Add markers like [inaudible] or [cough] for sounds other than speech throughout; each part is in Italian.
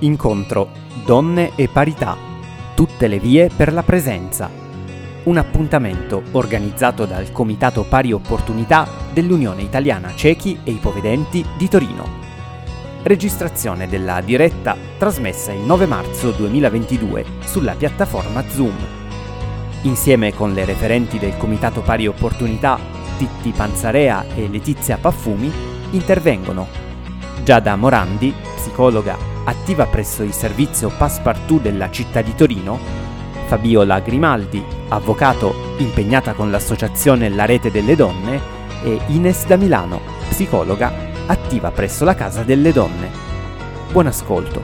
Incontro Donne e Parità. Tutte le vie per la presenza. Un appuntamento organizzato dal Comitato Pari Opportunità dell'Unione Italiana Ciechi e Ipovedenti di Torino. Registrazione della diretta trasmessa il 9 marzo 2022 sulla piattaforma Zoom. Insieme con le referenti del Comitato Pari Opportunità Titti Panzarea e Letizia Paffumi intervengono Giada Morandi, psicologa attiva presso il servizio Passepartout della città di Torino, Fabiola Grimaldi, avvocato impegnata con l'associazione La Rete delle Donne, e Ines da Milano, psicologa attiva presso la Casa delle Donne. Buon ascolto.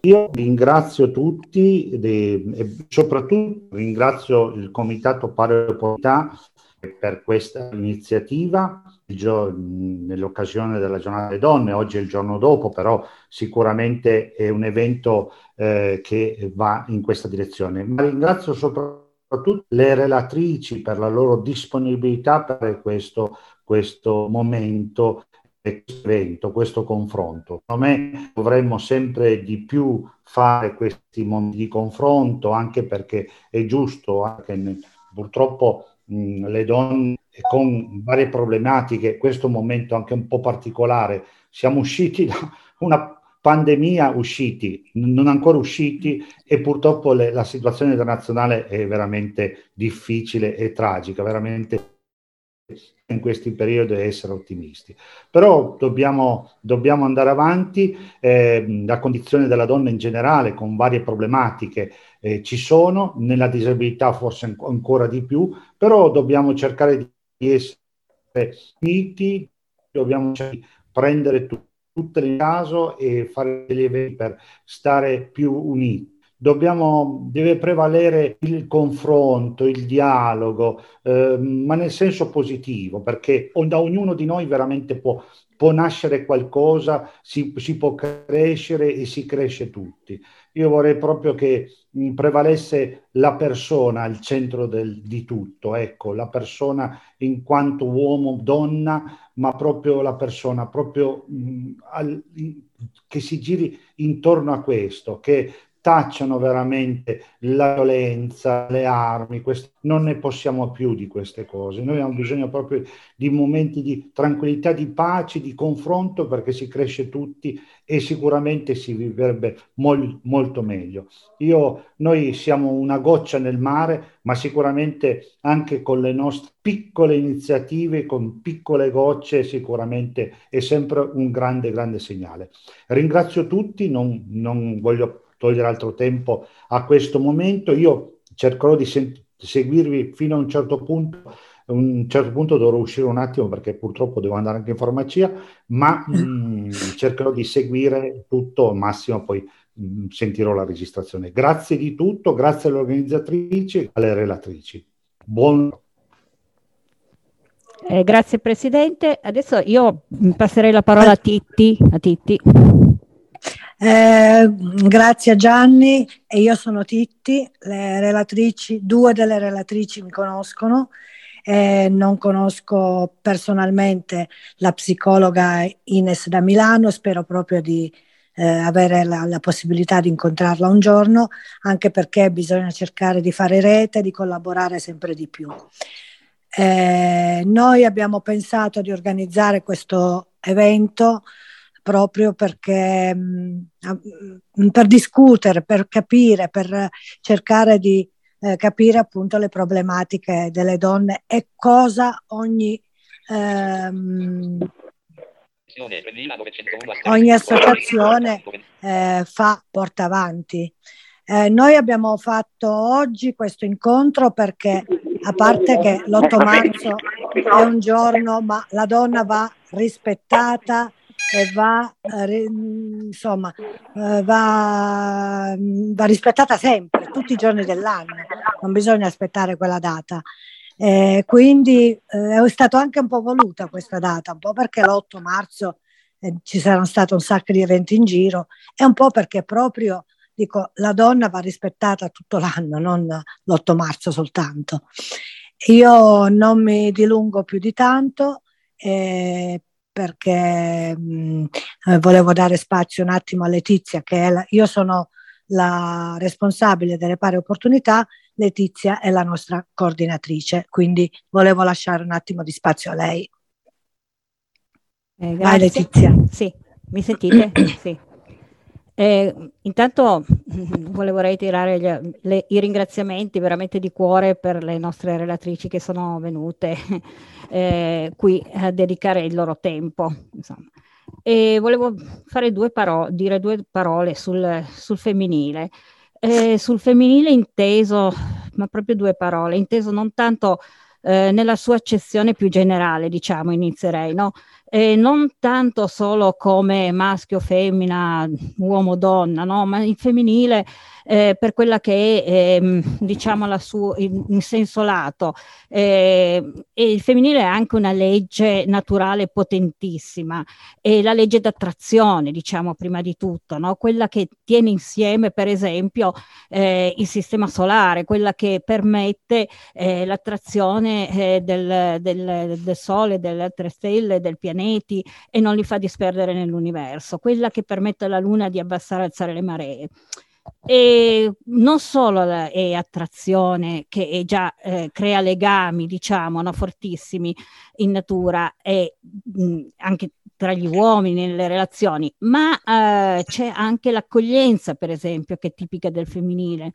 Io ringrazio tutti e soprattutto ringrazio il Comitato Pari Opportunità per questa iniziativa nell'occasione della giornata delle donne, oggi è il giorno dopo, però sicuramente è un evento eh, che va in questa direzione. Ma ringrazio soprattutto le relatrici per la loro disponibilità per questo, questo momento questo evento, questo confronto. Secondo me dovremmo sempre di più fare questi momenti di confronto, anche perché è giusto, anche purtroppo le donne con varie problematiche, questo momento anche un po' particolare, siamo usciti da una pandemia, usciti, non ancora usciti e purtroppo le, la situazione internazionale è veramente difficile e tragica, veramente in questi periodi essere ottimisti. Però dobbiamo, dobbiamo andare avanti, eh, la condizione della donna in generale con varie problematiche eh, ci sono, nella disabilità forse ancora di più, però dobbiamo cercare di essere uniti, dobbiamo prendere tu, tutte le caso e fare degli eventi per stare più uniti. Dobbiamo, deve prevalere il confronto, il dialogo, eh, ma nel senso positivo, perché da ognuno di noi veramente può, può nascere qualcosa, si, si può crescere e si cresce tutti. Io vorrei proprio che mh, prevalesse la persona al centro del, di tutto, ecco, la persona in quanto uomo, donna, ma proprio la persona, proprio mh, al, che si giri intorno a questo, che tacciano veramente la violenza, le armi, quest- non ne possiamo più di queste cose. Noi abbiamo bisogno proprio di momenti di tranquillità, di pace, di confronto perché si cresce tutti e sicuramente si vivrebbe mol- molto meglio. Io, noi siamo una goccia nel mare, ma sicuramente anche con le nostre piccole iniziative, con piccole gocce, sicuramente è sempre un grande, grande segnale. Ringrazio tutti, non, non voglio togliere altro tempo a questo momento. Io cercherò di sen- seguirvi fino a un certo punto. A un certo punto dovrò uscire un attimo perché purtroppo devo andare anche in farmacia, ma mh, mm, cercherò di seguire tutto al massimo, poi mh, mm, sentirò la registrazione. Grazie di tutto, grazie alle organizzatrici e alle relatrici. Buon eh, grazie Presidente. Adesso io passerei la parola a Titti. A Titti. Eh, grazie a Gianni e io sono Titti, le relatrici, due delle relatrici mi conoscono, eh, non conosco personalmente la psicologa Ines da Milano, spero proprio di eh, avere la, la, possibilità di incontrarla un giorno, anche perché bisogna cercare di fare rete, di collaborare sempre di più. Eh, noi abbiamo pensato di organizzare questo evento proprio perché mh, mm, per discutere, per capire, per cercare di eh, capire appunto le problematiche delle donne e cosa ogni ehm, ogni associazione eh, fa, porta avanti. Eh, noi abbiamo fatto oggi questo incontro perché a parte che l'8 marzo è un giorno, ma la donna va rispettata e va, eh, insomma, eh, va, va, rispettata sempre, tutti i giorni dell'anno, non bisogna aspettare quella data. Eh, quindi eh, è stata anche un po' voluta questa data, un po' perché l'8 marzo eh, ci saranno stati un sacco di eventi in giro e un po' perché proprio dico, la donna va rispettata tutto l'anno, non l'8 marzo soltanto. Io non mi dilungo più di tanto, eh, perché mh, volevo dare spazio un attimo a Letizia, che la, io sono la responsabile delle pari opportunità, Letizia è la nostra coordinatrice, quindi volevo lasciare un attimo di spazio a lei. Eh, Vai Letizia. Sì, mi sentite? [clears throat] sì. Eh, intanto [laughs] volevo ritirare gli, le, i ringraziamenti veramente di cuore per le nostre relatrici che sono venute [laughs] eh, qui a dedicare il loro tempo. Insomma. E volevo due paro- dire due parole sul, sul femminile. Eh, sul femminile inteso, ma proprio due parole, inteso non tanto eh, nella sua accezione più generale, diciamo, inizierei, no? Eh, non tanto solo come maschio, femmina, uomo, donna, no? ma il femminile eh, per quella che è, ehm, diciamo, la sua, in, in senso lato. Eh, e il femminile è anche una legge naturale potentissima, è la legge d'attrazione, diciamo, prima di tutto, no? quella che tiene insieme, per esempio, eh, il sistema solare, quella che permette eh, l'attrazione eh, del, del, del Sole, delle altre stelle, del pianeti e non li fa disperdere nell'universo, quella che permette alla Luna di abbassare e alzare le maree. E non solo è attrazione che è già eh, crea legami, diciamo, no, fortissimi in natura e mh, anche tra gli uomini nelle relazioni, ma eh, c'è anche l'accoglienza, per esempio, che è tipica del femminile.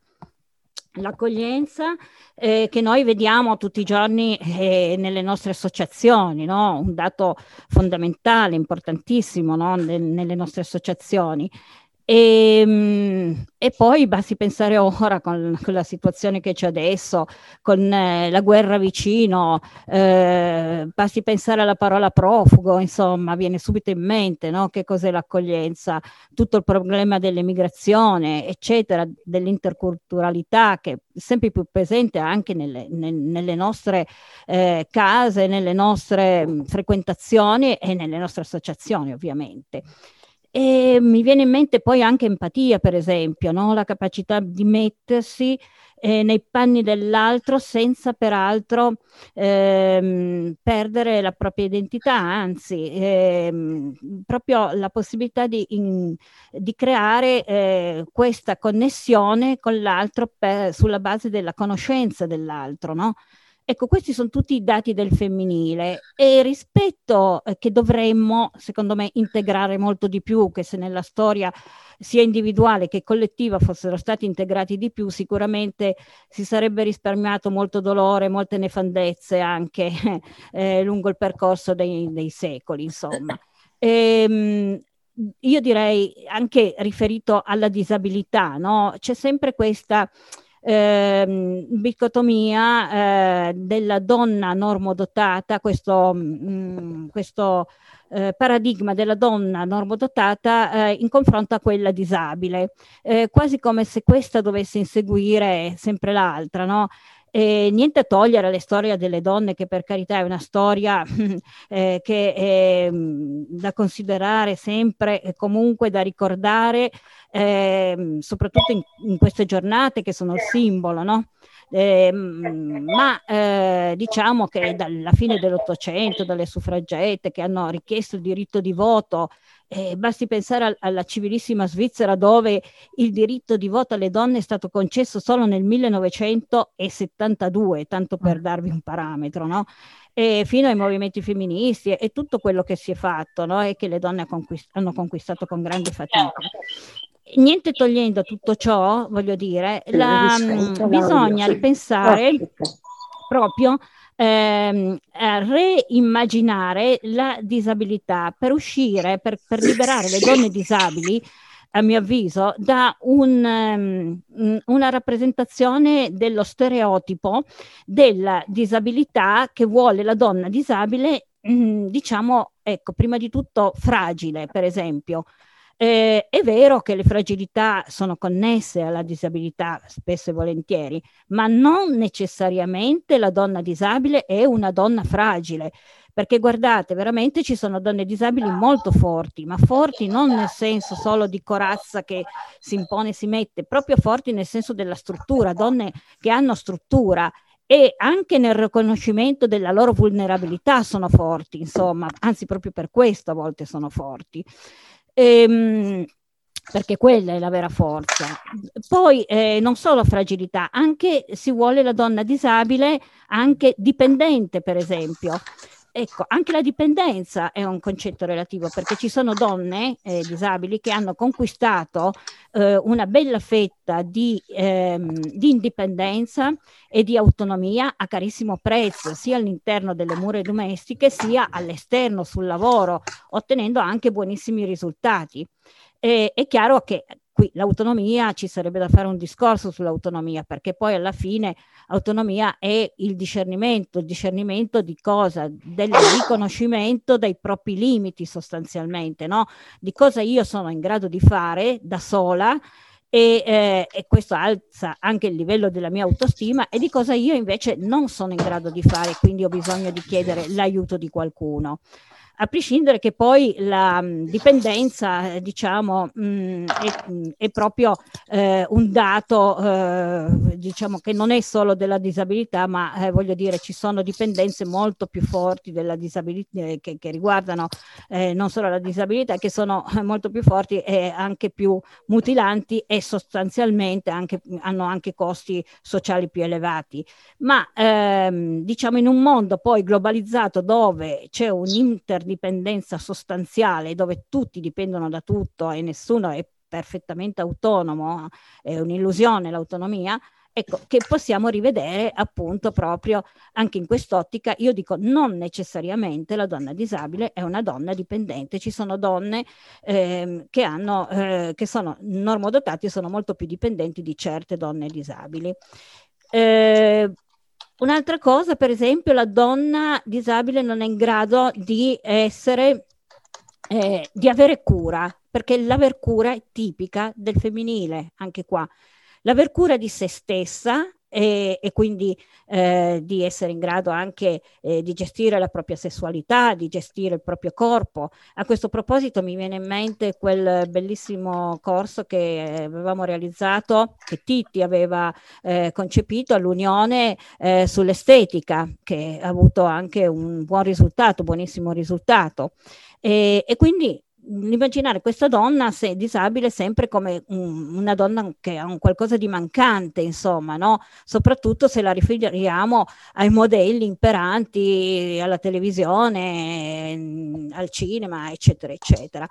L'accoglienza eh, che noi vediamo tutti i giorni eh, nelle nostre associazioni, no? un dato fondamentale, importantissimo no? nelle nostre associazioni. E, ehm, e, poi basti pensare ora con, con, la situazione che c'è adesso, con eh, la guerra vicino, eh, basti pensare alla parola profugo, insomma, viene subito in mente no? che cos'è l'accoglienza, tutto il problema dell'emigrazione, eccetera, dell'interculturalità che è sempre più presente anche nelle, nel, nelle nostre eh, case, nelle nostre frequentazioni e nelle nostre associazioni, ovviamente. E mi viene in mente poi anche empatia, per esempio, no? la capacità di mettersi eh, nei panni dell'altro senza peraltro ehm, perdere la propria identità, anzi, ehm, proprio la possibilità di, in, di creare eh, questa connessione con l'altro per, sulla base della conoscenza dell'altro, no? Ecco, questi sono tutti i dati del femminile e rispetto eh, che dovremmo, secondo me, integrare molto di più, che se nella storia sia individuale che collettiva fossero stati integrati di più, sicuramente si sarebbe risparmiato molto dolore, molte nefandezze anche [laughs] eh, lungo il percorso dei, dei secoli, insomma. Ehm, io direi anche riferito alla disabilità, no? C'è sempre questa eh, dicotomia eh, della donna normodotata, questo, mh, mm, questo eh, paradigma della donna normodotata eh, in confronto a quella disabile, eh, quasi come se questa dovesse inseguire sempre l'altra, no? E niente a togliere alle storie delle donne, che per carità è una storia [laughs] eh, che è mm, da considerare sempre e comunque da ricordare, eh, soprattutto in, in, queste giornate che sono il simbolo, no? Eh, ma eh, diciamo che dalla fine dell'Ottocento, dalle suffragette che hanno richiesto il diritto di voto eh, basti pensare al, alla civilissima Svizzera dove il diritto di voto alle donne è stato concesso solo nel 1972, tanto per mm. darvi un parametro, no? E fino ai movimenti femministi e, e tutto quello che si è fatto no? e che le donne conquist- hanno conquistato con grande fatica niente togliendo tutto ciò, voglio dire, la, bisogna ripensare proprio ehm, reimmaginare la disabilità per uscire, per, per liberare le donne disabili a mio avviso, da un, um, una rappresentazione dello stereotipo della disabilità che vuole la donna disabile, um, diciamo, ecco, prima di tutto fragile, per esempio, eh, è vero che le fragilità sono connesse alla disabilità spesso e volentieri, ma non necessariamente la donna disabile è una donna fragile. Perché guardate, veramente ci sono donne disabili molto forti, ma forti non nel senso solo di corazza che si impone e si mette, proprio forti nel senso della struttura, donne che hanno struttura e anche nel riconoscimento della loro vulnerabilità sono forti, insomma, anzi proprio per questo a volte sono forti. Ehm, perché quella è la vera forza. Poi eh, non solo fragilità, anche si vuole la donna disabile, anche dipendente per esempio. Ecco, anche la dipendenza è un concetto relativo perché ci sono donne eh, disabili che hanno conquistato eh, una bella fetta di, ehm, di, indipendenza e di autonomia a carissimo prezzo, sia all'interno delle mura domestiche sia all'esterno sul lavoro, ottenendo anche buonissimi risultati. E, è chiaro che qui l'autonomia ci sarebbe da fare un discorso sull'autonomia perché poi alla fine autonomia è il discernimento, il discernimento di cosa? Del riconoscimento dei propri limiti sostanzialmente, no? Di cosa io sono in grado di fare da sola e, eh, e, questo alza anche il livello della mia autostima e di cosa io invece non sono in grado di fare, quindi ho bisogno di chiedere l'aiuto di qualcuno a prescindere che poi la mh, dipendenza, eh, diciamo, mh, è, mh, è, proprio eh, un dato, eh, diciamo, che non è solo della disabilità, ma eh, voglio dire, ci sono dipendenze molto più forti della disabilità, eh, che, che, riguardano eh, non solo la disabilità, che sono molto più forti e anche più mutilanti e sostanzialmente anche, hanno anche costi sociali più elevati. Ma ehm, diciamo in un mondo poi globalizzato dove c'è un inter dipendenza sostanziale dove tutti dipendono da tutto e nessuno è perfettamente autonomo, è un'illusione l'autonomia, ecco, che possiamo rivedere appunto proprio anche in quest'ottica. Io dico non necessariamente la donna disabile è una donna dipendente, ci sono donne eh, che, hanno, eh, che sono normodotati e sono molto più dipendenti di certe donne disabili. Eh, Un'altra cosa, per esempio, la donna disabile non è in grado di essere, eh, di avere cura, perché l'aver cura è tipica del femminile, anche qua. L'aver cura di se stessa e, e quindi eh, di essere in grado anche eh, di gestire la propria sessualità, di gestire il proprio corpo. A questo proposito mi viene in mente quel bellissimo corso che avevamo realizzato, che Titti aveva eh, concepito all'Unione eh, sull'estetica, che ha avuto anche un buon risultato, buonissimo risultato. E, e quindi immaginare questa donna se disabile sempre come un, una donna che ha un qualcosa di mancante, insomma, no? soprattutto se la riferiamo ai modelli imperanti alla televisione, al cinema, eccetera, eccetera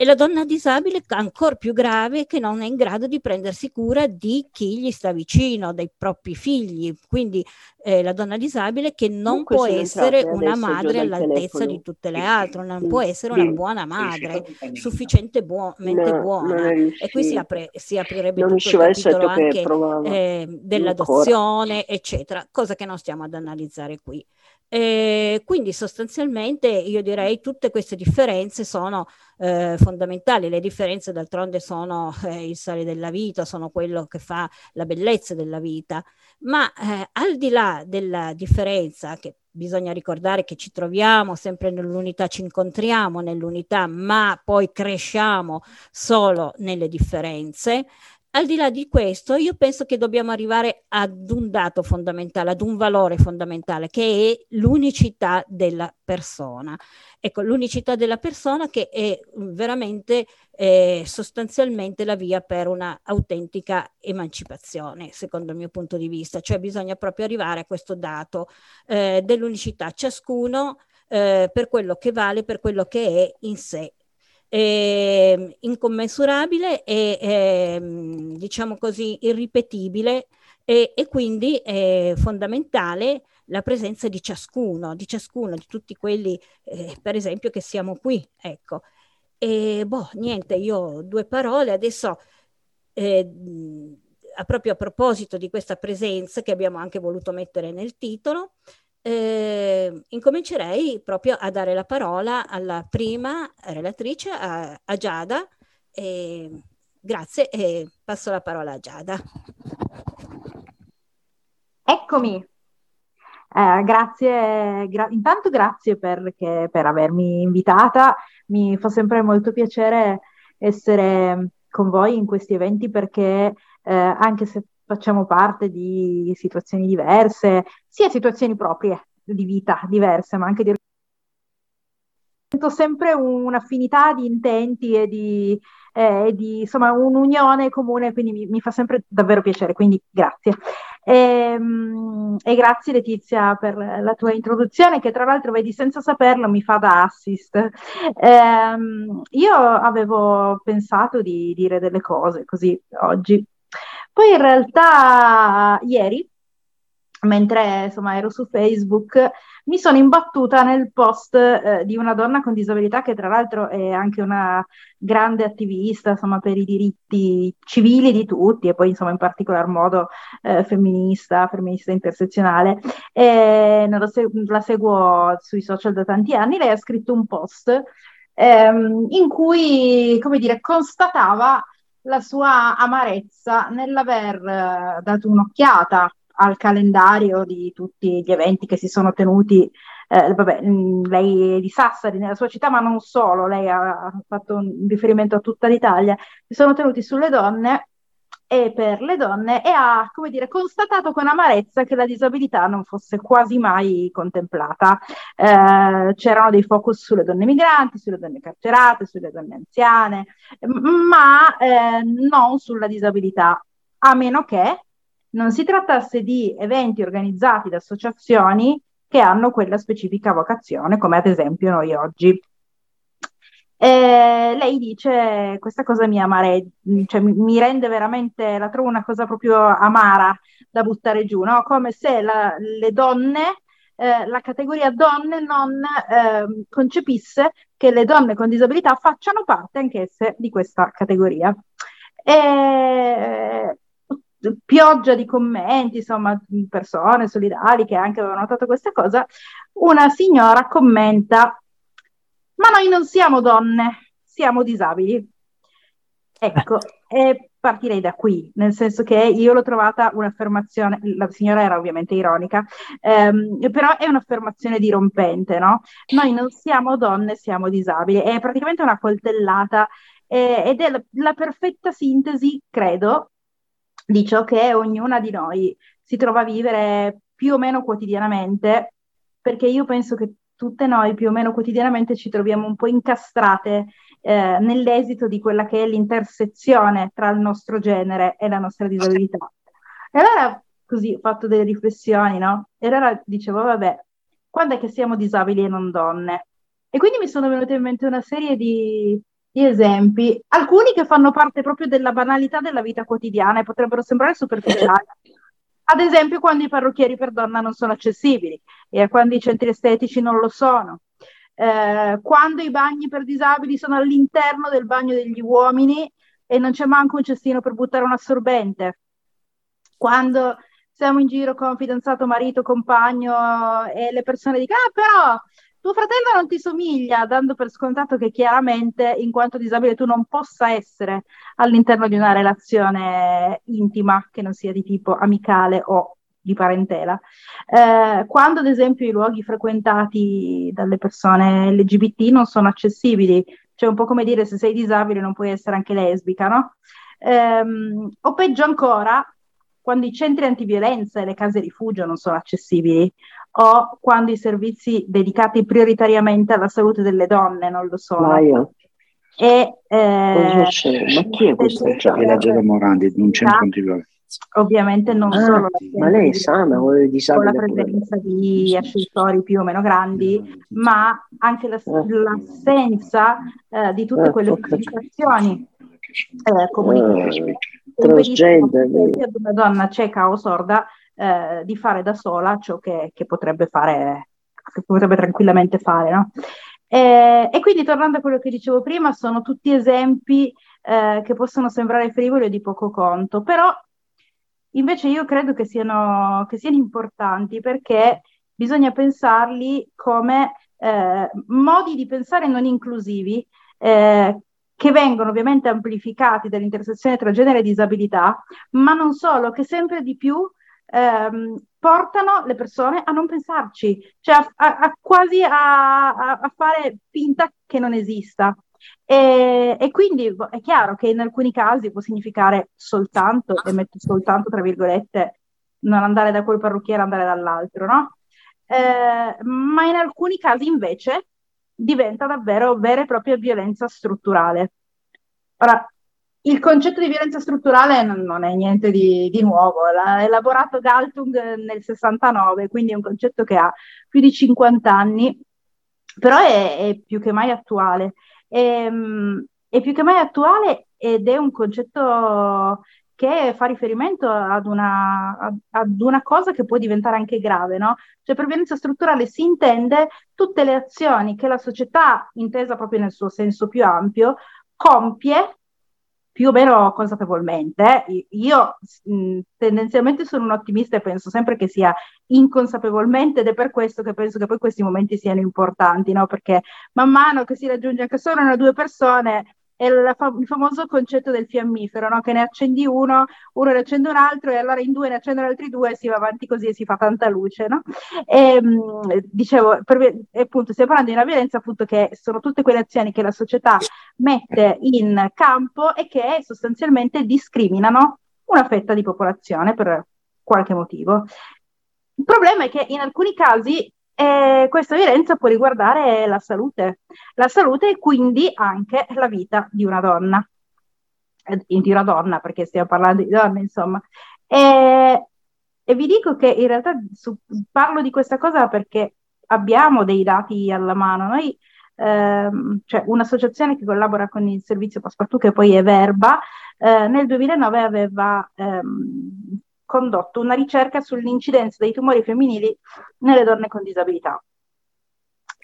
e la donna disabile ancora più grave che non è in grado di prendersi cura di chi gli sta vicino, dei propri figli. Quindi eh, la donna disabile che non Comunque può essere una madre all'altezza di tutte le altre, non può essere una buona madre, sufficientemente no, buona. E qui si, apre, si aprirebbe non tutto il capitolo anche eh, dell'adozione, eccetera, cosa che non stiamo ad analizzare qui. E quindi sostanzialmente io direi tutte queste differenze sono eh, fondamentali, le differenze d'altronde sono eh, il sale della vita, sono quello che fa la bellezza della vita, ma eh, al di là della differenza che bisogna ricordare che ci troviamo sempre nell'unità, ci incontriamo nell'unità, ma poi cresciamo solo nelle differenze al di là di questo, io penso che dobbiamo arrivare ad un dato fondamentale, ad un valore fondamentale, che è l'unicità della persona. Ecco, l'unicità della persona che è veramente eh, sostanzialmente la via per una autentica emancipazione, secondo il mio punto di vista. Cioè bisogna proprio arrivare a questo dato eh, dell'unicità, ciascuno eh, per quello che vale, per quello che è in sé eh, incommensurabile e eh, diciamo così irripetibile e, e quindi è fondamentale la presenza di ciascuno, di ciascuno, di tutti quelli eh, per esempio che siamo qui, ecco. E boh, niente, io due parole, adesso eh, a proprio a proposito di questa presenza che abbiamo anche voluto mettere nel titolo, eh, incomincerei proprio a dare la parola alla prima relatrice, a, a Giada. Eh, grazie e passo la parola a Giada. Eccomi. Eh, grazie, gra- intanto grazie perché, per avermi invitata. Mi fa sempre molto piacere essere con voi in questi eventi perché eh, anche se facciamo parte di situazioni diverse, sia situazioni proprie di vita diverse, ma anche di sento sempre un'affinità di intenti e di, eh, di insomma un'unione comune, quindi mi, mi, fa sempre davvero piacere, quindi grazie. E, ehm, e, grazie Letizia per la tua introduzione che tra l'altro vedi senza saperlo mi fa da assist. Eh, io avevo pensato di dire delle cose così oggi, poi in realtà ieri mentre insomma ero su Facebook, mi sono imbattuta nel post eh, di una donna con disabilità che tra l'altro è anche una grande attivista insomma, per i diritti civili di tutti e poi insomma in particolar modo eh, femminista, femminista intersezionale. E la, seg- la seguo sui social da tanti anni, lei ha scritto un post ehm, in cui, come dire, constatava la sua amarezza nell'aver eh, dato un'occhiata al calendario di tutti gli eventi che si sono tenuti. Eh, vabbè, mm, lei è di Sassari, nella sua città, ma non solo, lei ha fatto un riferimento a tutta l'Italia, si sono tenuti sulle donne e per le donne e ha, come dire, constatato con amarezza che la disabilità non fosse quasi mai contemplata. Eh, c'erano dei focus sulle donne migranti, sulle donne carcerate, sulle donne anziane, ma eh, non sulla disabilità, a meno che non si trattasse di eventi organizzati da associazioni che hanno quella specifica vocazione, come ad esempio noi oggi. E lei dice questa cosa mi amare, cioè mi, mi, rende veramente, la trovo una cosa proprio amara da buttare giù, no? come se la, le donne, eh, la categoria donne non eh, concepisse che le donne con disabilità facciano parte anch'esse di questa categoria. E pioggia di commenti, insomma, persone solidali che anche avevano notato questa cosa, una signora commenta, ma noi non siamo donne, siamo disabili. Ecco, e partirei da qui, nel senso che io l'ho trovata un'affermazione, la signora era ovviamente ironica, ehm, però è un'affermazione dirompente, no? Noi non siamo donne, siamo disabili, è praticamente una coltellata eh, ed è la, la perfetta sintesi, credo, di ciò che ognuna di noi si trova a vivere più o meno quotidianamente, perché io penso che tutte noi più o meno quotidianamente ci troviamo un po' incastrate eh, nell'esito di quella che è l'intersezione tra il nostro genere e la nostra disabilità. E allora così ho fatto delle riflessioni, no? E allora dicevo, vabbè, quando è che siamo disabili e non donne? E quindi mi sono venute in mente una serie di, gli esempi, alcuni che fanno parte proprio della banalità della vita quotidiana e potrebbero sembrare superficiali. Ad esempio, quando i parrucchieri per donna non sono accessibili e quando i centri estetici non lo sono. Eh, quando i bagni per disabili sono all'interno del bagno degli uomini e non c'è manco un cestino per buttare un assorbente. Quando siamo in giro con fidanzato, marito, compagno e le persone dicono: Ah, però tuo fratello non ti somiglia, dando per scontato che chiaramente, in quanto disabile, tu non possa essere all'interno di una relazione intima che non sia di tipo amicale o di parentela. Eh, quando, ad esempio, i luoghi frequentati dalle persone LGBT non sono accessibili, cioè un po' come dire se sei disabile non puoi essere anche lesbica, no? Eh, o peggio ancora, quando i centri antiviolenza e le case rifugio non sono accessibili, o quando i servizi dedicati prioritariamente alla salute delle donne non lo sono. Maia. E, eh, Ma chi è questo? Angelo Morandi, non c'è un violenza. Ovviamente non ah, solo ma lei è sana o è disabile? Con la presenza di ascensori più o meno grandi, ma anche la, eh. l'assenza eh, di tutte eh, quelle specificazioni eh, comunicative. Transgender. Ad una donna cieca o sorda eh, di fare da sola ciò che, che, potrebbe fare, che potrebbe tranquillamente fare. No? Eh, e quindi tornando a quello che dicevo prima, sono tutti esempi eh, che possono sembrare frivoli o di poco conto, però invece io credo che siano, che siano importanti perché bisogna pensarli come eh, modi di pensare non inclusivi eh, che vengono ovviamente amplificati dall'intersezione tra genere e disabilità, ma non solo, che sempre di più ehm, portano le persone a non pensarci, cioè a, a, a quasi a, a, fare finta che non esista. E, e, quindi è chiaro che in alcuni casi può significare soltanto, e metto soltanto tra virgolette, non andare da quel parrucchiere, andare dall'altro, no? Eh, ma in alcuni casi invece diventa davvero vera e propria violenza strutturale. Ora, il concetto di violenza strutturale non, è niente di, di, nuovo, l'ha elaborato Galtung nel 69, quindi è un concetto che ha più di 50 anni, però è, è più che mai attuale. È, ehm, è più che mai attuale ed è un concetto che fa riferimento ad una, ad una, cosa che può diventare anche grave, no? Cioè per violenza strutturale si intende tutte le azioni che la società, intesa proprio nel suo senso più ampio, compie più o meno consapevolmente. Io mh, tendenzialmente sono un ottimista e penso sempre che sia inconsapevolmente ed è per questo che penso che poi questi momenti siano importanti, no? Perché man mano che si raggiunge anche solo una o due persone, è fa- il famoso concetto del fiammifero, no? che ne accendi uno, uno ne accende un altro e allora in due ne accendono altri due e si va avanti così e si fa tanta luce. No? E, mh, dicevo, per, appunto, stiamo parlando di una violenza appunto che sono tutte quelle azioni che la società mette in campo e che sostanzialmente discriminano una fetta di popolazione per qualche motivo. Il problema è che in alcuni casi e questa violenza può riguardare la salute, la salute e quindi anche la vita di una donna, eh, di una donna perché stiamo parlando di donne, insomma. E, e vi dico che in realtà su, parlo di questa cosa perché abbiamo dei dati alla mano. Noi, ehm, cioè un'associazione che collabora con il servizio Passepartout, che poi è Verba, eh, nel 2009 aveva ehm, condotto una ricerca sull'incidenza dei tumori femminili nelle donne con disabilità.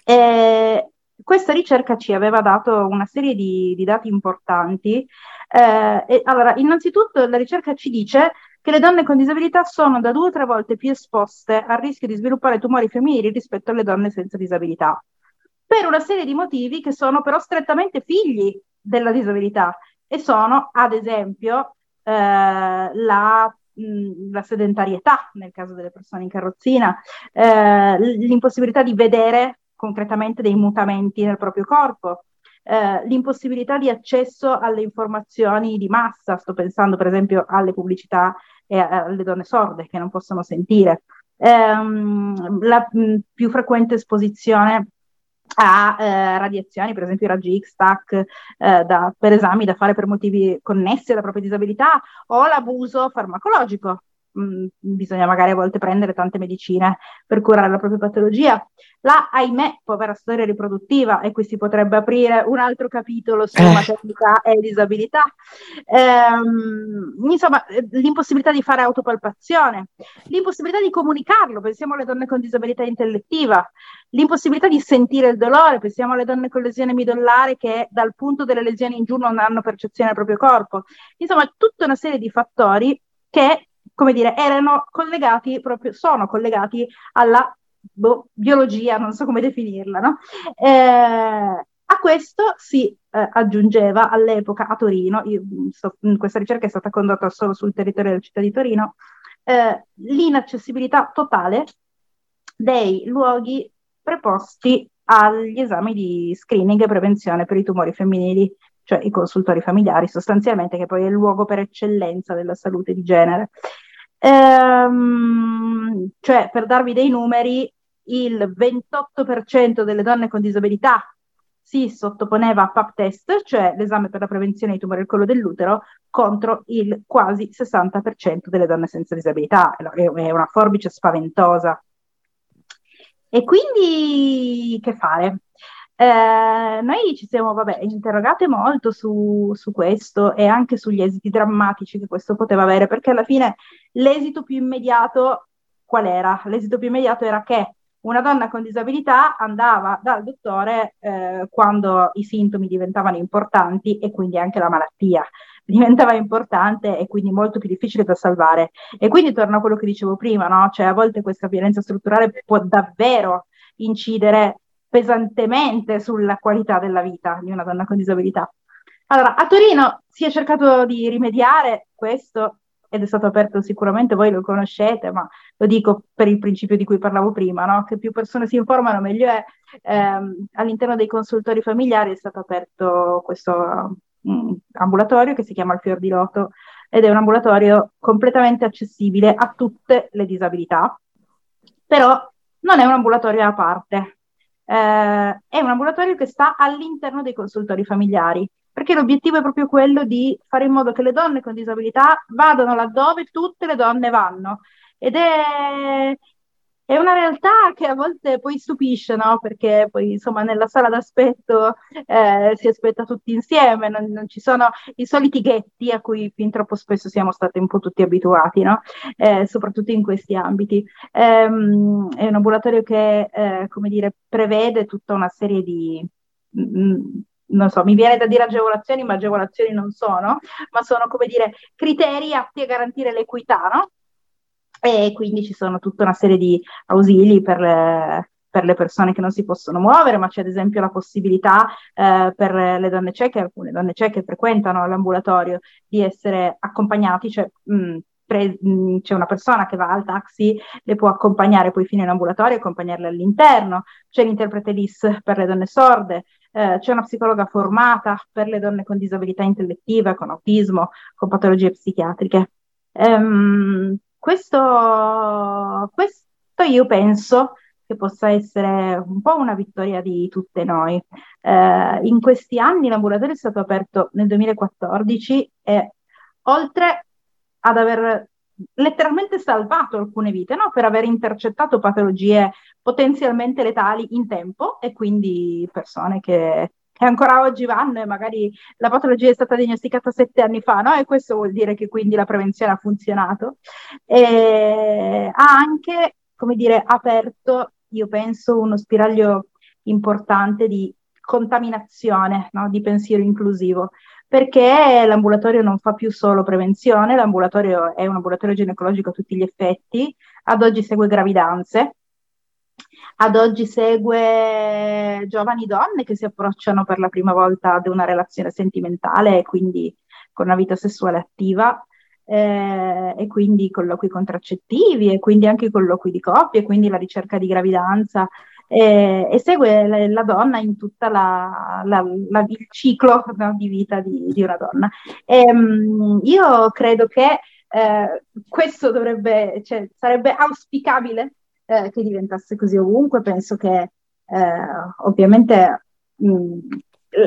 E questa ricerca ci aveva dato una serie di, di dati importanti. Eh, e, allora, innanzitutto la ricerca ci dice che le donne con disabilità sono da due o tre volte più esposte al rischio di sviluppare tumori femminili rispetto alle donne senza disabilità, per una serie di motivi che sono però strettamente figli della disabilità e sono, ad esempio, eh, la la sedentarietà nel caso delle persone in carrozzina, eh, l'impossibilità di vedere concretamente dei mutamenti nel proprio corpo, eh, l'impossibilità di accesso alle informazioni di massa, sto pensando per esempio alle pubblicità e alle donne sorde che non possono sentire, ehm, la mh, più frequente esposizione a eh, radiazioni, per esempio i raggi X-TAC, eh, da, per esami da fare per motivi connessi alla propria disabilità o l'abuso farmacologico mh, mm, bisogna magari a volte prendere tante medicine per curare la propria patologia. La, ahimè, povera storia riproduttiva, e qui si potrebbe aprire un altro capitolo su eh. maternità e disabilità. Ehm, insomma, l'impossibilità di fare autopalpazione, l'impossibilità di comunicarlo, pensiamo alle donne con disabilità intellettiva, l'impossibilità di sentire il dolore, pensiamo alle donne con lesione midollare che dal punto delle lesioni in giù non hanno percezione del proprio corpo. Insomma, tutta una serie di fattori che come dire, erano collegati proprio, sono collegati alla boh, biologia, non so come definirla, no? Eh, a questo si eh, aggiungeva all'epoca a Torino, io, so, questa ricerca è stata condotta solo sul territorio della città di Torino, eh, l'inaccessibilità totale dei luoghi preposti agli esami di screening e prevenzione per i tumori femminili cioè i consultori familiari sostanzialmente, che poi è il luogo per eccellenza della salute di genere. Ehm, cioè, per darvi dei numeri, il 28% delle donne con disabilità si sottoponeva a PAP test, cioè l'esame per la prevenzione dei tumori al collo dell'utero, contro il quasi 60% delle donne senza disabilità. È una forbice spaventosa. E quindi che fare? Eh, noi ci siamo vabbè, interrogate molto su, su, questo e anche sugli esiti drammatici che questo poteva avere, perché alla fine l'esito più immediato qual era? L'esito più immediato era che una donna con disabilità andava dal dottore eh, quando i sintomi diventavano importanti e quindi anche la malattia [laughs] diventava importante e quindi molto più difficile da salvare. E quindi torno a quello che dicevo prima, no? Cioè a volte questa violenza strutturale può davvero incidere pesantemente sulla qualità della vita di una donna con disabilità. Allora, a Torino si è cercato di rimediare questo ed è stato aperto sicuramente, voi lo conoscete, ma lo dico per il principio di cui parlavo prima, no? che più persone si informano meglio è. Ehm, all'interno dei consultori familiari è stato aperto questo um, ambulatorio che si chiama il Fior di Loto ed è un ambulatorio completamente accessibile a tutte le disabilità, però non è un ambulatorio a parte, eh, è un ambulatorio che sta all'interno dei consultori familiari perché l'obiettivo è proprio quello di fare in modo che le donne con disabilità vadano laddove tutte le donne vanno. Ed è, è una realtà che a volte poi stupisce, no? Perché poi insomma nella sala d'aspetto eh, si aspetta tutti insieme, non, non, ci sono i soliti ghetti a cui fin troppo spesso siamo stati un po' tutti abituati, no? Eh, soprattutto in questi ambiti. Ehm, è un ambulatorio che, eh, come dire, prevede tutta una serie di... Mh, mm, non so, mi viene da dire agevolazioni, ma agevolazioni non sono, ma sono come dire criteri atti a garantire l'equità, no? E quindi ci sono tutta una serie di ausili per le, per le persone che non si possono muovere, ma c'è ad esempio la possibilità eh, per le donne cieche, alcune donne cieche frequentano l'ambulatorio, di essere accompagnati, cioè mh, mm, pre- mh, mm, c'è una persona che va al taxi, le può accompagnare poi fino in ambulatorio, accompagnarle all'interno, c'è l'interprete LIS per le donne sorde, eh, c'è una psicologa formata per le donne con disabilità intellettiva, con autismo, con patologie psichiatriche. Um, questo, questo io penso che possa essere un po' una vittoria di tutte noi. Eh, in questi anni l'ambulatorio è stato aperto nel 2014 e oltre ad aver letteralmente salvato alcune vite, no? per aver intercettato patologie potenzialmente letali in tempo e quindi persone che, che, ancora oggi vanno e magari la patologia è stata diagnosticata sette anni fa, no? e questo vuol dire che quindi la prevenzione ha funzionato. E ha anche, come dire, aperto, io penso, uno spiraglio importante di contaminazione, no? di pensiero inclusivo perché l'ambulatorio non fa più solo prevenzione, l'ambulatorio è un ambulatorio ginecologico a tutti gli effetti, ad oggi segue gravidanze, ad oggi segue giovani donne che si approcciano per la prima volta ad una relazione sentimentale e quindi con una vita sessuale attiva. Eh, e quindi colloqui contraccettivi e quindi anche colloqui di coppia e quindi la ricerca di gravidanza e, e segue la, la, donna in tutto il ciclo no, di vita di, di una donna. E, um, io credo che eh, questo dovrebbe, cioè, sarebbe auspicabile eh, che diventasse così ovunque. Penso che eh, ovviamente mh,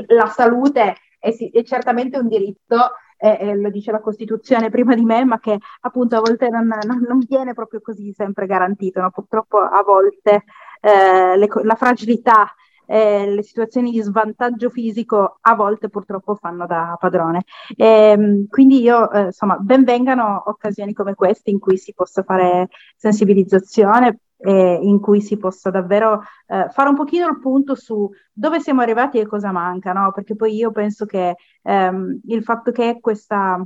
la salute è, è, certamente un diritto. Eh, lo dice la Costituzione prima di me, ma che appunto a volte non, non, non viene proprio così sempre garantito. No? Purtroppo a volte eh, le, la fragilità, eh, le situazioni di svantaggio fisico a volte purtroppo fanno da padrone. E, ehm, quindi io, eh, insomma, benvengano occasioni come queste in cui si possa fare sensibilizzazione, eh, in cui si possa davvero eh, fare un pochino il punto su dove siamo arrivati e cosa manca, no? Perché poi io penso che ehm, il fatto che questa,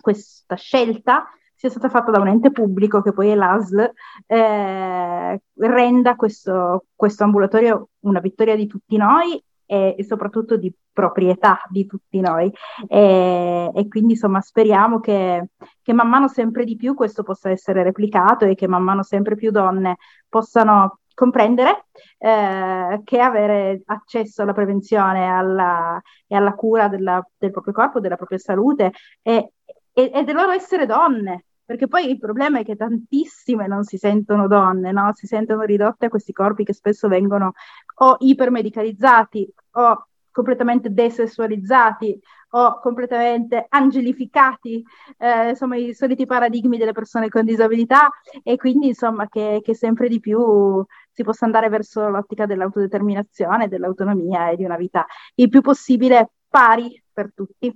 questa scelta sia stata fatta da un ente pubblico, che poi è l'ASL, eh, renda questo, questo ambulatorio una vittoria di tutti noi e, soprattutto di proprietà di tutti noi. E, e quindi insomma speriamo che, che, man mano sempre di più questo possa essere replicato e che man mano sempre più donne possano comprendere eh, che avere accesso alla prevenzione alla, e alla cura della, del proprio corpo, della propria salute è, e, e del loro essere donne, perché poi il problema è che tantissime non si sentono donne, no? si sentono ridotte a questi corpi che spesso vengono o ipermedicalizzati o completamente desessualizzati o completamente angelificati, eh, insomma i soliti paradigmi delle persone con disabilità e quindi insomma che, che sempre di più si possa andare verso l'ottica dell'autodeterminazione, dell'autonomia e di una vita il più possibile pari per tutti.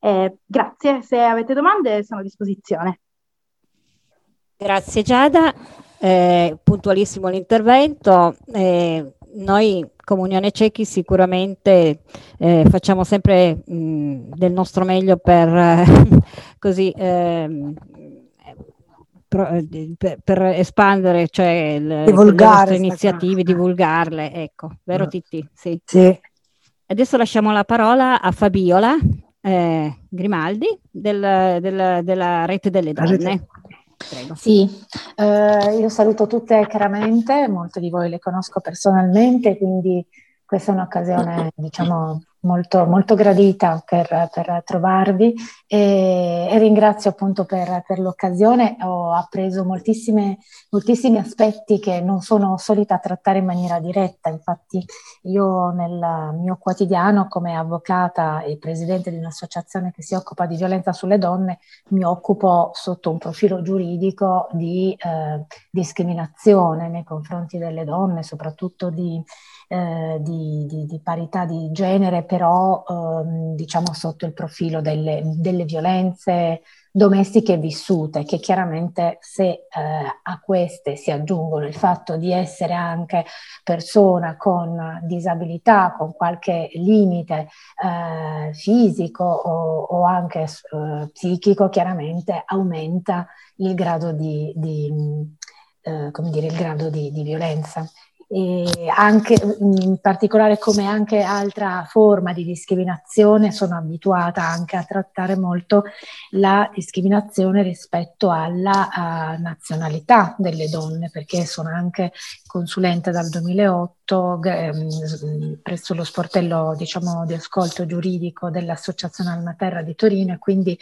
Eh, grazie, se avete domande sono a disposizione. Grazie Giada, eh, puntualissimo l'intervento. Eh, noi come Unione Cechi sicuramente eh, facciamo sempre mh, del nostro meglio per eh, [laughs] così ehm, eh, per, per, espandere cioè, le, le nostre iniziative, divulgarle, ecco, vero Titti? Sì. sì. Adesso lasciamo la parola a Fabiola eh, Grimaldi del, del, della rete delle donne. Prego. Sì, eh, io saluto tutte chiaramente, molte di voi le conosco personalmente, quindi questa è un'occasione, diciamo, molto, molto gradita per, per trovarvi e, e, ringrazio appunto per, per, l'occasione. Ho appreso moltissimi aspetti che non sono solita trattare in maniera diretta. Infatti io nel mio quotidiano come avvocata e presidente di un'associazione che si occupa di violenza sulle donne mi occupo sotto un profilo giuridico di eh, discriminazione nei confronti delle donne, soprattutto di eh, di, di, di, parità di genere, però ehm, diciamo sotto il profilo delle, delle, violenze domestiche vissute, che chiaramente se eh, a queste si aggiungono il fatto di essere anche persona con disabilità, con qualche limite eh, fisico o, o anche eh, psichico, chiaramente aumenta il grado di, di eh, come dire, il grado di, di violenza anche in particolare come anche altra forma di discriminazione sono abituata anche a trattare molto la discriminazione rispetto alla uh, nazionalità delle donne perché sono anche consulente dal 2008 ehm, presso lo sportello diciamo di ascolto giuridico dell'Associazione Almaterra di Torino e quindi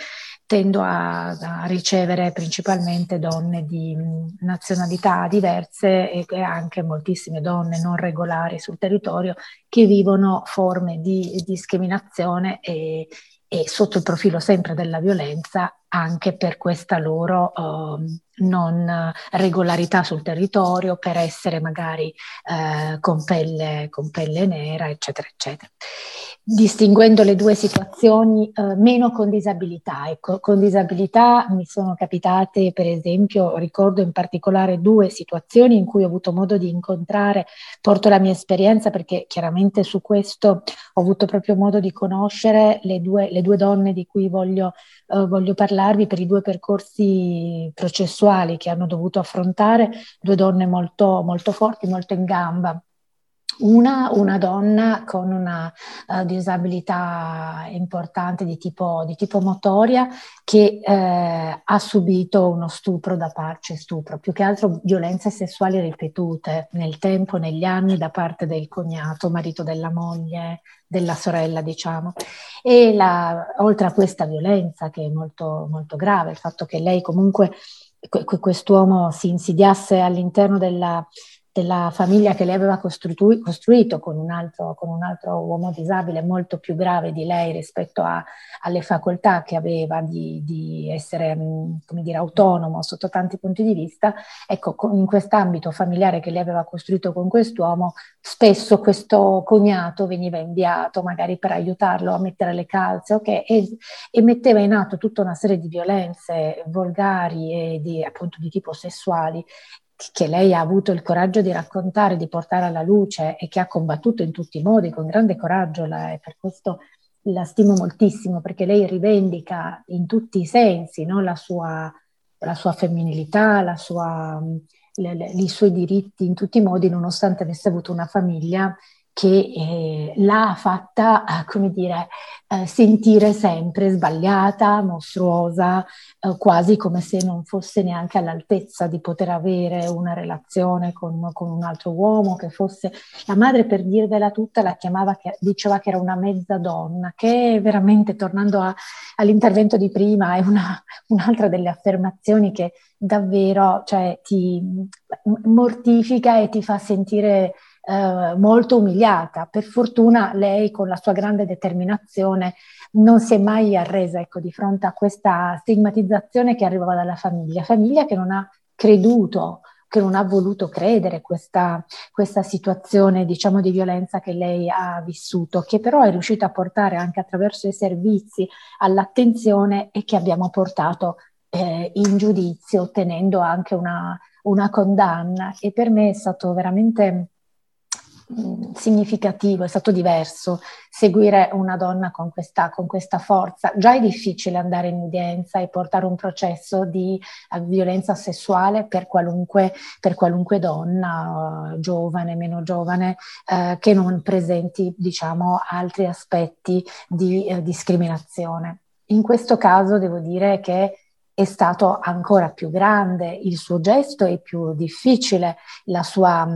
tendo a, a, ricevere principalmente donne di nazionalità diverse e, e, anche moltissime donne non regolari sul territorio che vivono forme di discriminazione e, e sotto il profilo sempre della violenza anche per questa loro uh, non regolarità sul territorio, per essere magari uh, con, pelle, con, pelle, nera, eccetera, eccetera. Distinguendo le due situazioni, uh, meno con disabilità. Ecco, con disabilità mi sono capitate, per esempio, ricordo in particolare due situazioni in cui ho avuto modo di incontrare, porto la mia esperienza perché chiaramente su questo ho avuto proprio modo di conoscere le due, le due donne di cui voglio, voglio parlare parlarvi per i due percorsi processuali che hanno dovuto affrontare, due donne molto, molto forti, molto in gamba. Una, una donna con una uh, disabilità importante di tipo, di tipo motoria che eh, ha subito uno stupro da parte, stupro, più che altro violenze sessuali ripetute nel tempo, negli anni da parte del cognato, marito della moglie, della sorella, diciamo. E la, oltre a questa violenza che è molto, molto grave, il fatto che lei comunque, quest'uomo si insidiasse all'interno della della famiglia che lei aveva costrui- costruito con un, altro, con un, altro, uomo disabile molto più grave di lei rispetto a, alle facoltà che aveva di, di essere mm, dire, autonomo sotto tanti punti di vista, ecco, in quest'ambito familiare che lei aveva costruito con quest'uomo, spesso questo cognato veniva inviato magari per aiutarlo a mettere le calze okay, e, e metteva in atto tutta una serie di violenze volgari e di, appunto di tipo sessuali che lei ha avuto il coraggio di raccontare, di portare alla luce e che ha combattuto in tutti i modi con grande coraggio la, e per questo la stimo moltissimo perché lei rivendica in tutti i sensi no, la, sua, la, sua, femminilità, sua, le, le, i suoi diritti in tutti i modi nonostante avesse avuto una famiglia che eh, l'ha fatta, eh, come dire, eh, sentire sempre sbagliata, mostruosa, eh, quasi come se non fosse neanche all'altezza di poter avere una relazione con, con, un altro uomo, che fosse... La madre, per dirvela tutta, la chiamava, che, diceva che era una mezza donna, che veramente, tornando a, all'intervento di prima, è una, un'altra delle affermazioni che davvero cioè, ti mortifica e ti fa sentire eh, molto umiliata. Per fortuna lei con la sua grande determinazione non si è mai arresa ecco, di fronte a questa stigmatizzazione che arrivava dalla famiglia, famiglia che non ha creduto che non ha voluto credere questa, questa situazione diciamo di violenza che lei ha vissuto, che però è riuscita a portare anche attraverso i servizi all'attenzione e che abbiamo portato eh, in giudizio ottenendo anche una, una condanna e per me è stato veramente significativo, è stato diverso seguire una donna con questa, con questa, forza. Già è difficile andare in udienza e portare un processo di uh, violenza sessuale per qualunque, per qualunque donna, uh, giovane, meno giovane, uh, che non presenti diciamo, altri aspetti di discriminazione. In questo caso devo dire che è stato ancora più grande il suo gesto e più difficile la sua,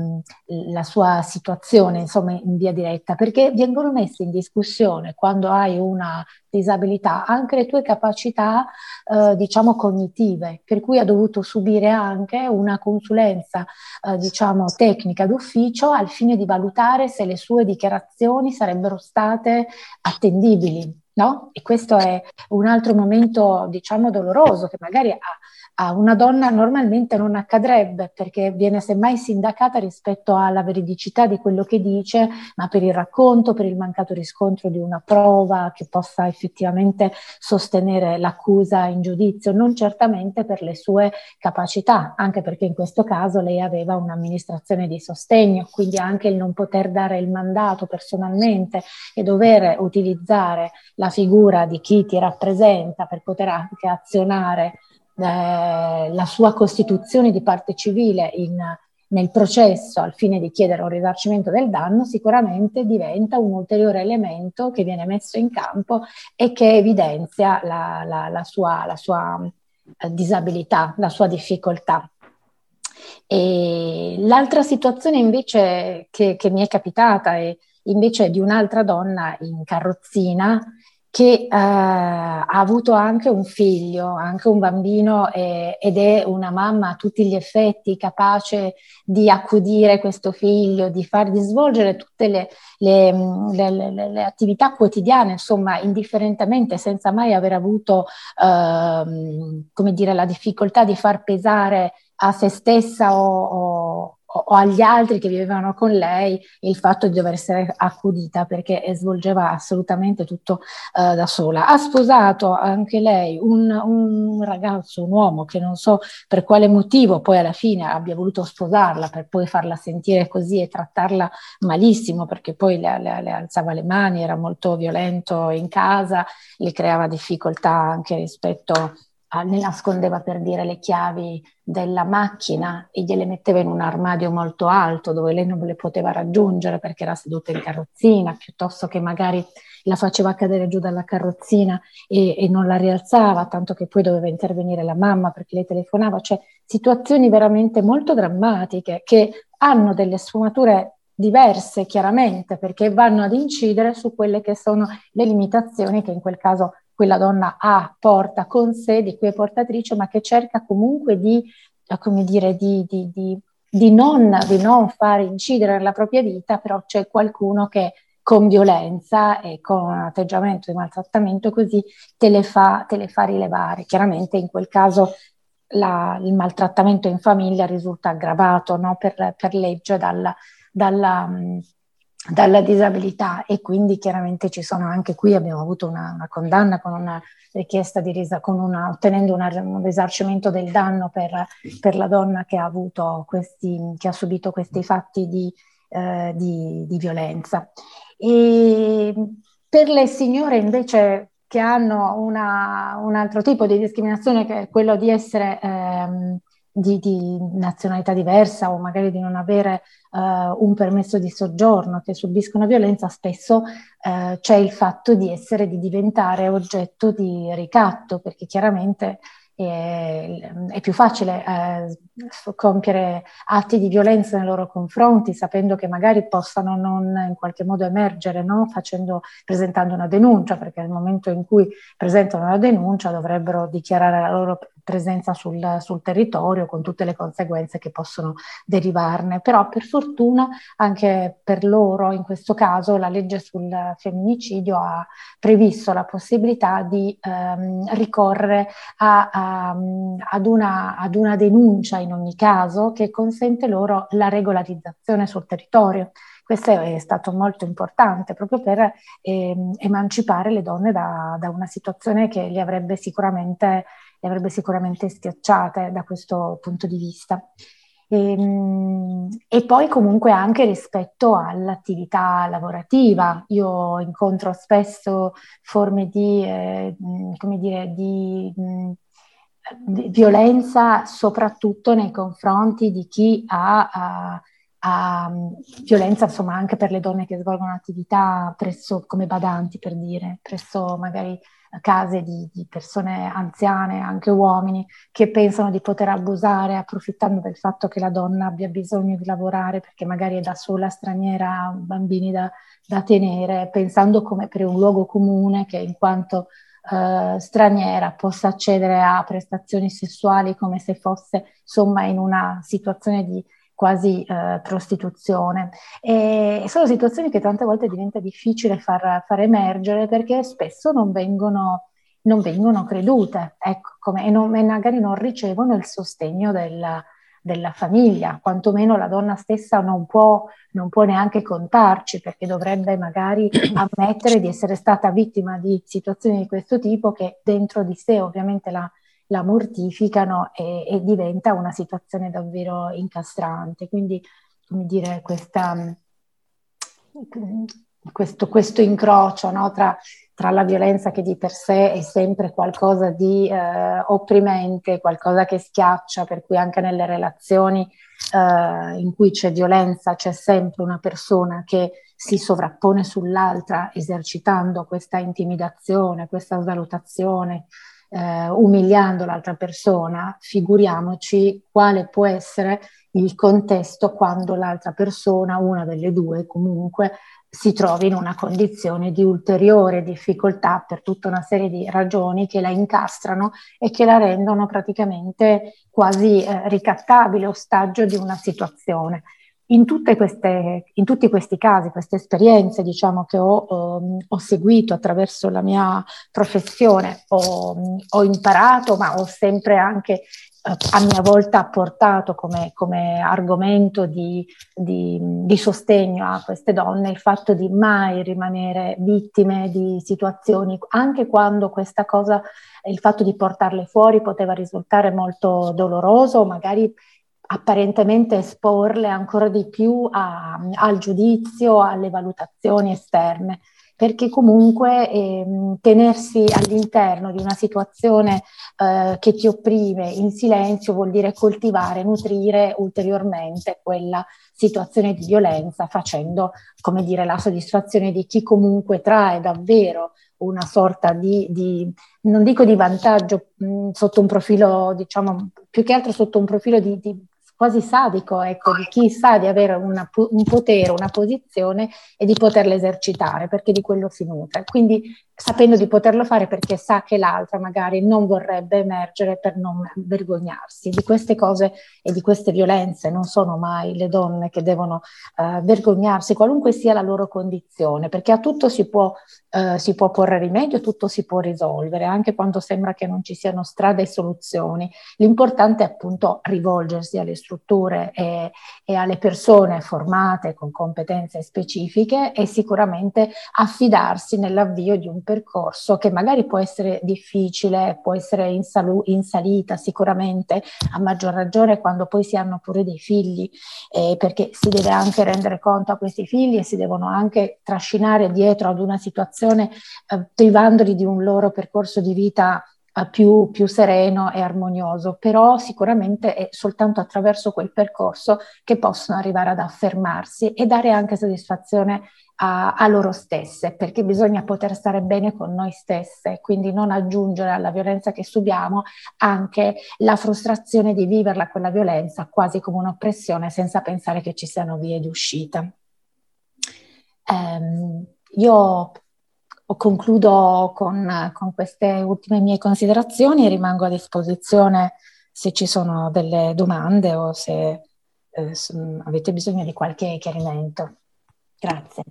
la sua, situazione, insomma, in via diretta, perché vengono messe in discussione quando hai una disabilità anche le tue capacità, eh, diciamo, cognitive, per cui ha dovuto subire anche una consulenza, eh, diciamo, tecnica d'ufficio al fine di valutare se le sue dichiarazioni sarebbero state attendibili no? E questo è un altro momento, diciamo, doloroso che magari a, a, una donna normalmente non accadrebbe perché viene semmai sindacata rispetto alla veridicità di quello che dice, ma per il racconto, per il mancato riscontro di una prova che possa effettivamente sostenere l'accusa in giudizio, non certamente per le sue capacità, anche perché in questo caso lei aveva un'amministrazione di sostegno, quindi anche il non poter dare il mandato personalmente e dover utilizzare la figura di chi ti rappresenta per poter anche azionare la sua costituzione di parte civile in, nel processo al fine di chiedere un risarcimento del danno, sicuramente diventa un ulteriore elemento che viene messo in campo e che evidenzia la, la, la sua, la sua eh, disabilità, la sua difficoltà. E l'altra situazione invece che, che mi è capitata è invece di un'altra donna in carrozzina che eh, ha avuto anche un figlio, anche un bambino eh, ed è una mamma a tutti gli effetti capace di accudire questo figlio, di fargli svolgere tutte le, le, le, le attività quotidiane, insomma, indifferentemente, senza mai aver avuto, eh, come dire, la difficoltà di far pesare a se stessa o, o o agli altri che vivevano con lei il fatto di dover essere accudita perché svolgeva assolutamente tutto uh, da sola. Ha sposato anche lei un, un, ragazzo, un uomo che non so per quale motivo poi alla fine abbia voluto sposarla per poi farla sentire così e trattarla malissimo perché poi le, le, le alzava le mani, era molto violento in casa, le creava difficoltà anche rispetto ne nascondeva per dire le chiavi della macchina e gliele metteva in un armadio molto alto dove lei non le poteva raggiungere perché era seduta in carrozzina, piuttosto che magari la faceva cadere giù dalla carrozzina e, e non la rialzava, tanto che poi doveva intervenire la mamma perché lei telefonava, cioè situazioni veramente molto drammatiche che hanno delle sfumature diverse chiaramente perché vanno ad incidere su quelle che sono le limitazioni che in quel caso quella donna ha, porta con sé, di cui è portatrice, ma che cerca comunque di, eh, come dire, di, di, di, di non, non fare incidere nella propria vita, però c'è qualcuno che con violenza e con un atteggiamento di maltrattamento così te le fa, te le fa rilevare. Chiaramente in quel caso la, il maltrattamento in famiglia risulta aggravato no? per, per, legge dalla, dalla, dalla disabilità e quindi chiaramente ci sono anche qui abbiamo avuto una, una condanna con una richiesta di risa, con una, ottenendo una, un risarcimento del danno per, per, la donna che ha, avuto questi, che ha subito questi fatti di, eh, di, di violenza. E per le signore invece che hanno una, un altro tipo di discriminazione che è quello di essere ehm, di, di, nazionalità diversa o magari di non avere uh, un permesso di soggiorno, che subiscono violenza, spesso uh, c'è il fatto di essere, di diventare oggetto di ricatto, perché chiaramente è, è più facile eh, compiere atti di violenza nei loro confronti, sapendo che magari possano non in qualche modo emergere, no? Facendo, presentando una denuncia, perché nel momento in cui presentano una denuncia dovrebbero dichiarare la loro presenza sul, sul, territorio con tutte le conseguenze che possono derivarne. Però per fortuna anche per loro, in questo caso, la legge sul femminicidio ha previsto la possibilità di ehm, ricorrere a, a, ad, una, ad una denuncia in ogni caso che consente loro la regolarizzazione sul territorio. Questo è stato molto importante proprio per eh, emancipare le donne da, da, una situazione che li avrebbe sicuramente le avrebbe sicuramente schiacciate da questo punto di vista. E, ehm, e, poi comunque anche rispetto all'attività lavorativa. Io incontro spesso forme di, eh, come dire, di, di, violenza soprattutto nei confronti di chi ha, ha, ha, violenza insomma anche per le donne che svolgono attività presso come badanti per dire, presso magari case di, di, persone anziane, anche uomini, che pensano di poter abusare approfittando del fatto che la donna abbia bisogno di lavorare perché magari è da sola, straniera, bambini da, da tenere, pensando come per un luogo comune che in quanto eh, straniera possa accedere a prestazioni sessuali come se fosse insomma in una situazione di quasi eh, prostituzione. E sono situazioni che tante volte diventa difficile far, far emergere perché spesso non vengono, non vengono credute, ecco, come, e, non, e, magari non ricevono il sostegno della, della famiglia, quantomeno la donna stessa non può, non può, neanche contarci perché dovrebbe magari [clears throat] ammettere di essere stata vittima di situazioni di questo tipo che dentro di sé ovviamente la, la mortificano e, e, diventa una situazione davvero incastrante. Quindi, come dire, questa, questo, questo, incrocio no, tra, tra, la violenza che di per sé è sempre qualcosa di eh, opprimente, qualcosa che schiaccia, per cui anche nelle relazioni eh, in cui c'è violenza c'è sempre una persona che si sovrappone sull'altra esercitando questa intimidazione, questa svalutazione, eh, umiliando l'altra persona, figuriamoci quale può essere il contesto quando l'altra persona, una delle due comunque, si trovi in una condizione di ulteriore difficoltà per tutta una serie di ragioni che la incastrano e che la rendono praticamente quasi eh, ricattabile, ostaggio di una situazione in, queste, in, tutti questi casi, queste esperienze diciamo, che ho, um, ho, seguito attraverso la mia professione, ho, ho imparato, ma ho sempre anche uh, a mia volta portato come, come argomento di, di, di, sostegno a queste donne il fatto di mai rimanere vittime di situazioni, anche quando questa cosa, il fatto di portarle fuori poteva risultare molto doloroso, magari apparentemente esporle ancora di più a, al giudizio, alle valutazioni esterne, perché comunque eh, tenersi all'interno di una situazione eh, che ti opprime in silenzio vuol dire coltivare, nutrire ulteriormente quella situazione di violenza, facendo, come dire, la soddisfazione di chi comunque trae davvero una sorta di, di non dico di vantaggio mh, sotto un profilo, diciamo, più che altro sotto un profilo di, di quasi sadico, ecco, di chi sa di avere una, un potere, una posizione e di poterla esercitare, perché di quello si nutre. Quindi sapendo di poterlo fare perché sa che l'altra magari non vorrebbe emergere per non vergognarsi. Di queste cose e di queste violenze non sono mai le donne che devono uh, vergognarsi, qualunque sia la loro condizione, perché a tutto si può, uh, si può porre rimedio, tutto si può risolvere, anche quando sembra che non ci siano strade e soluzioni. L'importante è appunto rivolgersi alle strutture e, e alle persone formate con competenze specifiche e sicuramente affidarsi nell'avvio di un percorso che magari può essere difficile, può essere in, salu- in salita sicuramente, a maggior ragione quando poi si hanno pure dei figli, eh, perché si deve anche rendere conto a questi figli e si devono anche trascinare dietro ad una situazione eh, privandoli di un loro percorso di vita più, più, sereno e armonioso, però sicuramente è soltanto attraverso quel percorso che possono arrivare ad affermarsi e dare anche soddisfazione a, a, loro stesse, perché bisogna poter stare bene con noi stesse, quindi non aggiungere alla violenza che subiamo anche la frustrazione di viverla quella violenza quasi come un'oppressione senza pensare che ci siano vie di uscita. Um, io concludo con, con queste ultime mie considerazioni e rimango a disposizione se ci sono delle domande o se eh, avete bisogno di qualche chiarimento. Grazie.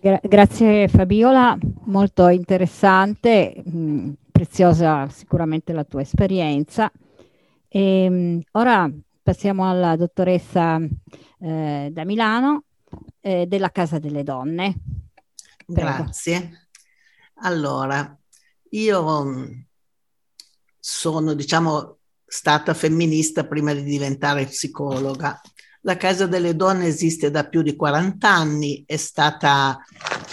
Gra- grazie Fabiola, molto interessante, mh, mm, preziosa sicuramente la tua esperienza. E, mh, mm, ora passiamo alla dottoressa eh, da Milano eh, della Casa delle Donne. Prego. Grazie. Allora, io mm, sono, diciamo, stata femminista prima di diventare psicologa. La Casa delle Donne esiste da più di 40 anni, è stata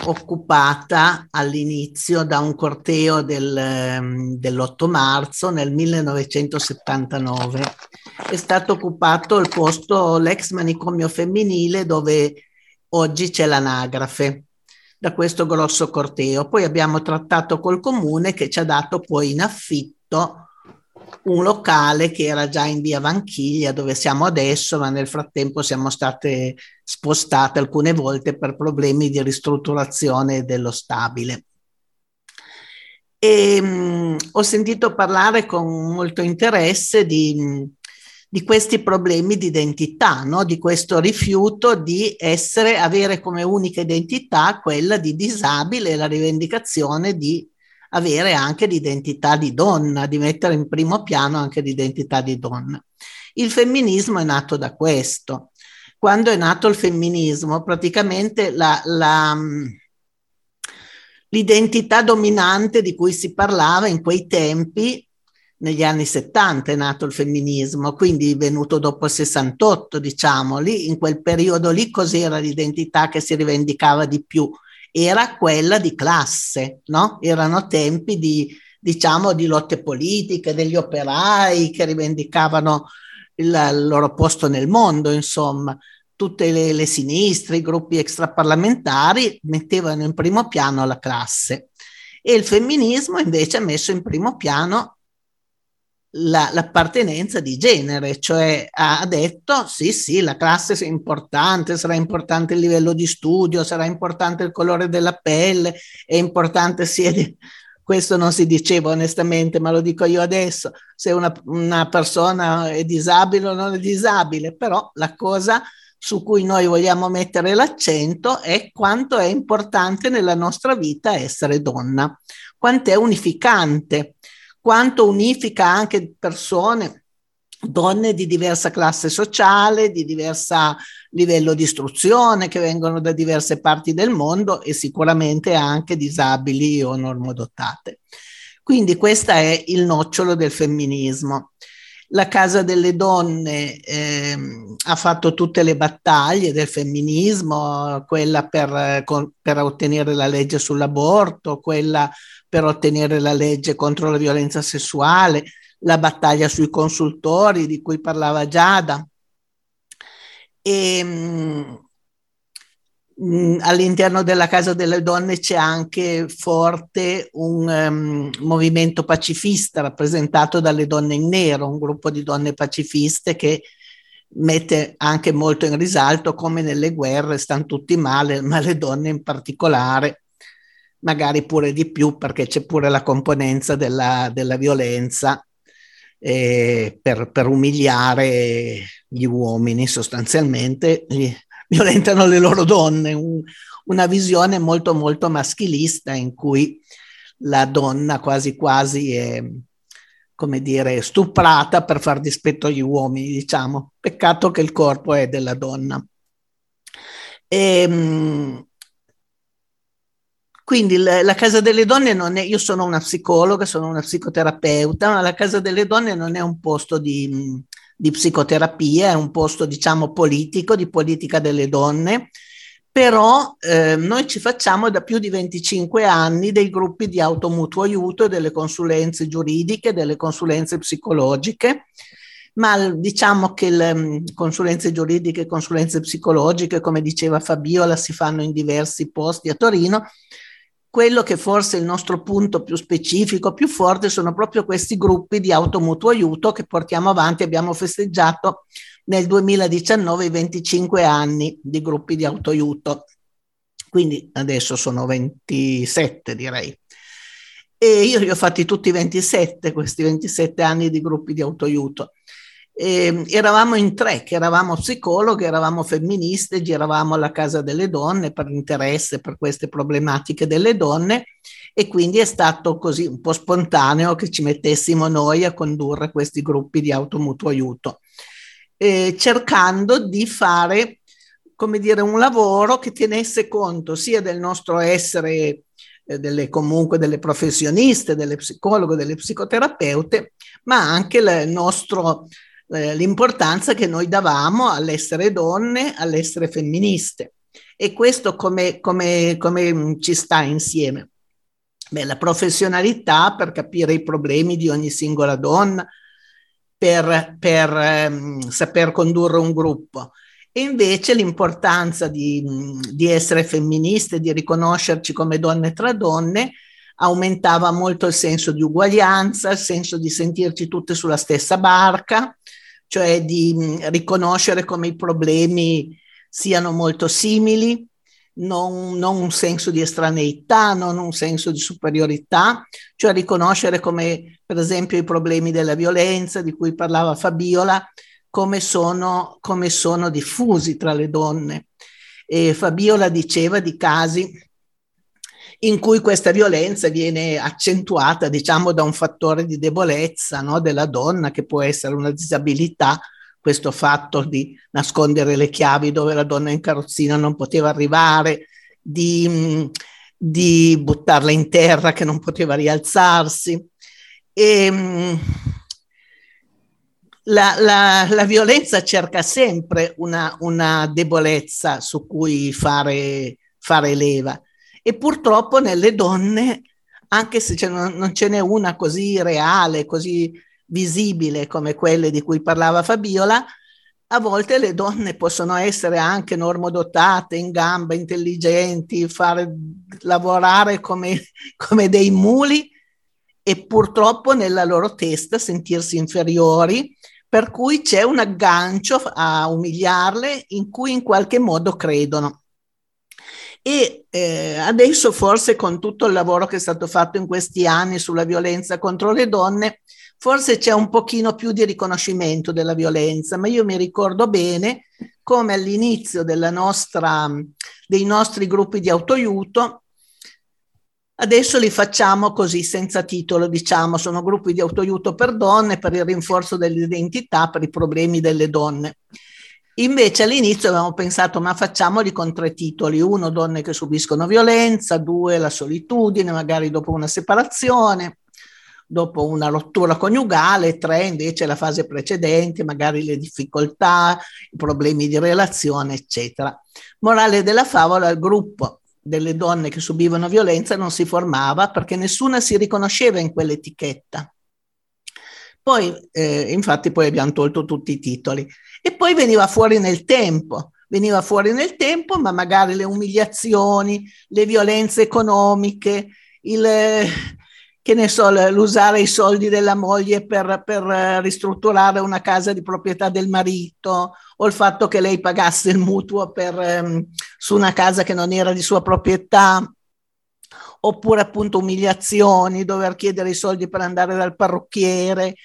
occupata all'inizio da un corteo del, ehm, dell'8 marzo nel 1979. È stato occupato il posto, l'ex manicomio femminile dove oggi c'è l'anagrafe da questo grosso corteo. Poi abbiamo trattato col comune che ci ha dato poi in affitto un locale che era già in via Vanchiglia dove siamo adesso, ma nel frattempo siamo state spostate alcune volte per problemi di ristrutturazione dello stabile. E, mh, ho sentito parlare con molto interesse di, di questi problemi di identità, no? di questo rifiuto di essere, avere come unica identità quella di disabile e la rivendicazione di avere anche l'identità di donna, di mettere in primo piano anche l'identità di donna. Il femminismo è nato da questo. Quando è nato il femminismo, praticamente la, la, l'identità dominante di cui si parlava in quei tempi negli anni 70 è nato il femminismo, quindi venuto dopo il 68, diciamo, lì in quel periodo lì cos'era l'identità che si rivendicava di più? era quella di classe, no? Erano tempi di, diciamo, di lotte politiche, degli operai che rivendicavano il, il loro posto nel mondo, insomma. Tutte le, le sinistre, i gruppi extraparlamentari mettevano in primo piano la classe e il femminismo invece ha messo in primo piano la, l'appartenenza di genere, cioè ha detto sì, sì, la classe è importante, sarà importante il livello di studio, sarà importante il colore della pelle, è importante sia di... Questo non si diceva onestamente, ma lo dico io adesso, se una, una persona è disabile o non è disabile, però la cosa su cui noi vogliamo mettere l'accento è quanto è importante nella nostra vita essere donna, quanto è unificante quanto unifica anche persone, donne di diversa classe sociale, di diverso livello di istruzione, che vengono da diverse parti del mondo e sicuramente anche disabili o normodotate. Quindi questo è il nocciolo del femminismo. La Casa delle Donne eh, ha fatto tutte le battaglie del femminismo, quella per, con, per ottenere la legge sull'aborto, quella per ottenere la legge contro la violenza sessuale, la battaglia sui consultori di cui parlava Giada. E, mh, mm, all'interno della Casa delle Donne c'è anche forte un um, movimento pacifista rappresentato dalle donne in nero, un gruppo di donne pacifiste che mette anche molto in risalto come nelle guerre stanno tutti male, ma le donne in particolare magari pure di più perché c'è pure la componenza della, della violenza eh, per, per, umiliare gli uomini sostanzialmente, gli, [laughs] violentano le loro donne, un, una visione molto molto maschilista in cui la donna quasi quasi è come dire stuprata per far dispetto agli uomini, diciamo. Peccato che il corpo è della donna. E, ehm, quindi la, Casa delle Donne non è, io sono una psicologa, sono una psicoterapeuta, ma la Casa delle Donne non è un posto di, di psicoterapia, è un posto diciamo politico, di politica delle donne, però eh, noi ci facciamo da più di 25 anni dei gruppi di automutuo aiuto, delle consulenze giuridiche, delle consulenze psicologiche, ma diciamo che le mm, consulenze giuridiche e consulenze psicologiche, come diceva Fabiola, si fanno in diversi posti a Torino, quello che forse è il nostro punto più specifico, più forte, sono proprio questi gruppi di automutuo aiuto che portiamo avanti. Abbiamo festeggiato nel 2019 i 25 anni di gruppi di autoaiuto, quindi adesso sono 27 direi. E io li ho fatti tutti 27, questi 27 anni di gruppi di autoaiuto. E eravamo in tre, che eravamo psicologhe, eravamo femministe, giravamo alla casa delle donne per interesse per queste problematiche delle donne e quindi è stato così un po' spontaneo che ci mettessimo noi a condurre questi gruppi di automutuo aiuto, eh, cercando di fare come dire, un lavoro che tenesse conto sia del nostro essere eh, delle, comunque delle professioniste, delle psicologhe, delle psicoterapeute, ma anche il nostro, eh, l'importanza che noi davamo all'essere donne, all'essere femministe. E questo come, come, come ci sta insieme? Beh, la professionalità per capire i problemi di ogni singola donna, per, per ehm, saper condurre un gruppo. E invece l'importanza di, di essere femministe, di riconoscerci come donne tra donne, aumentava molto il senso di uguaglianza, il senso di sentirci tutte sulla stessa barca, cioè di riconoscere come i problemi siano molto simili, non, non, un senso di estraneità, non un senso di superiorità, cioè riconoscere come per esempio i problemi della violenza di cui parlava Fabiola, come sono, come sono diffusi tra le donne. E Fabiola diceva di casi in cui questa violenza viene accentuata, diciamo, da un fattore di debolezza no, della donna, che può essere una disabilità, questo fatto di nascondere le chiavi dove la donna in carrozzina non poteva arrivare, di, di buttarla in terra che non poteva rialzarsi. E, la, la, la violenza cerca sempre una, una, debolezza su cui fare, fare leva e purtroppo nelle donne, anche se non, non ce n'è una così reale, così visibile come quelle di cui parlava Fabiola, a volte le donne possono essere anche normodotate, in gamba, intelligenti, fare, lavorare come, come dei muli e purtroppo nella loro testa sentirsi inferiori, per cui c'è un aggancio a umiliarle in cui in qualche modo credono. E eh, adesso forse con tutto il lavoro che è stato fatto in questi anni sulla violenza contro le donne, forse c'è un pochino più di riconoscimento della violenza, ma io mi ricordo bene come all'inizio nostra, dei nostri gruppi di autoaiuto, adesso li facciamo così senza titolo, diciamo, sono gruppi di autoaiuto per donne, per il rinforzo dell'identità, per i problemi delle donne. Invece all'inizio avevamo pensato, ma facciamoli con tre titoli. Uno, donne che subiscono violenza, due, la solitudine, magari dopo una separazione, dopo una rottura coniugale, tre invece la fase precedente, magari le difficoltà, i problemi di relazione, eccetera. Morale della favola, il gruppo delle donne che subivano violenza non si formava perché nessuna si riconosceva in quell'etichetta. Poi, eh, infatti, poi abbiamo tolto tutti i titoli. E poi veniva fuori nel tempo, veniva fuori nel tempo, ma magari le umiliazioni, le violenze economiche, il, che ne so, l'usare i soldi della moglie per, per, eh, ristrutturare una casa di proprietà del marito o il fatto che lei pagasse il mutuo per, um, su una casa che non era di sua proprietà oppure appunto umiliazioni, dover chiedere i soldi per andare dal parrucchiere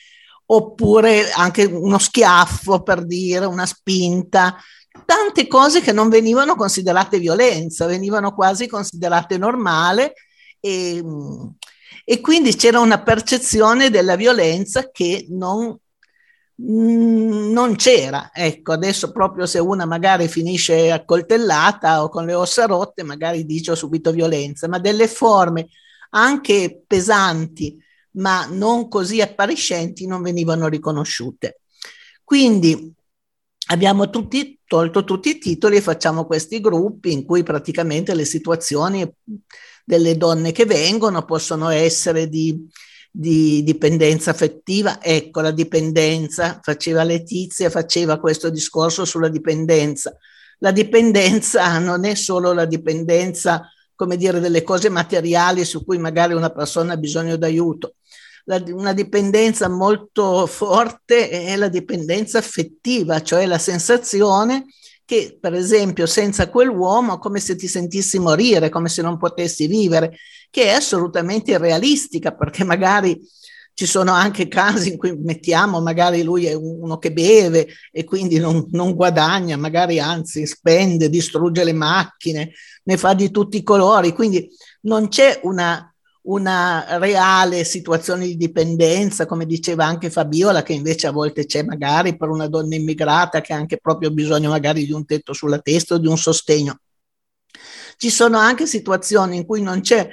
oppure anche uno schiaffo per dire, una spinta, tante cose che non venivano considerate violenza, venivano quasi considerate normale e, e quindi c'era una percezione della violenza che non, mm, non c'era. Ecco, adesso proprio se una magari finisce accoltellata o con le ossa rotte, magari dice ho subito violenza, ma delle forme anche pesanti, ma non così appariscenti, non venivano riconosciute. Quindi abbiamo tutti, tolto tutti i titoli e facciamo questi gruppi in cui praticamente le situazioni delle donne che vengono, possono essere di, di dipendenza affettiva. Ecco, la dipendenza, faceva Letizia, faceva questo discorso sulla dipendenza. La dipendenza [laughs] non è solo la dipendenza, come dire, delle cose materiali su cui magari una persona ha bisogno d'aiuto. La, una dipendenza molto forte è la dipendenza affettiva, cioè la sensazione che per esempio senza quell'uomo è come se ti sentissi morire, come se non potessi vivere, che è assolutamente irrealistica perché magari ci sono anche casi in cui mettiamo, magari lui è uno che beve e quindi non, non, guadagna, magari anzi spende, distrugge le macchine, ne fa di tutti i colori, quindi non c'è una una reale situazione di dipendenza, come diceva anche Fabiola, che invece a volte c'è magari per una donna immigrata che ha anche proprio bisogno magari di un tetto sulla testa o di un sostegno. Ci sono anche situazioni in cui non c'è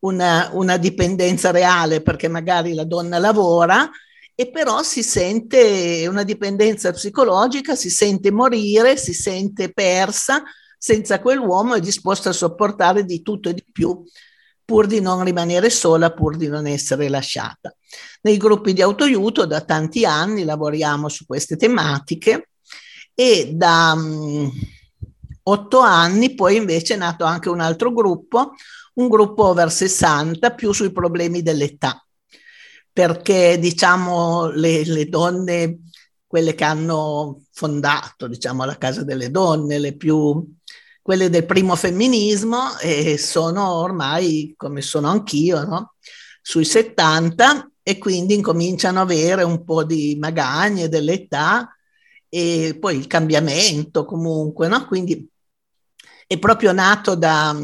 una, una dipendenza reale perché magari la donna lavora e però si sente una dipendenza psicologica, si sente morire, si sente persa, senza quell'uomo è disposto a sopportare di tutto e di più pur di non rimanere sola, pur di non essere lasciata. Nei gruppi di autoaiuto da tanti anni lavoriamo su queste tematiche e da um, otto anni poi invece è nato anche un altro gruppo, un gruppo over 60 più sui problemi dell'età perché diciamo le, le donne, quelle che hanno fondato diciamo la Casa delle Donne, le più quelle del primo femminismo, eh, sono ormai, come sono anch'io, no? sui 70 e quindi incominciano ad avere un po' di magagne dell'età e poi il cambiamento comunque, no? Quindi è proprio nato da,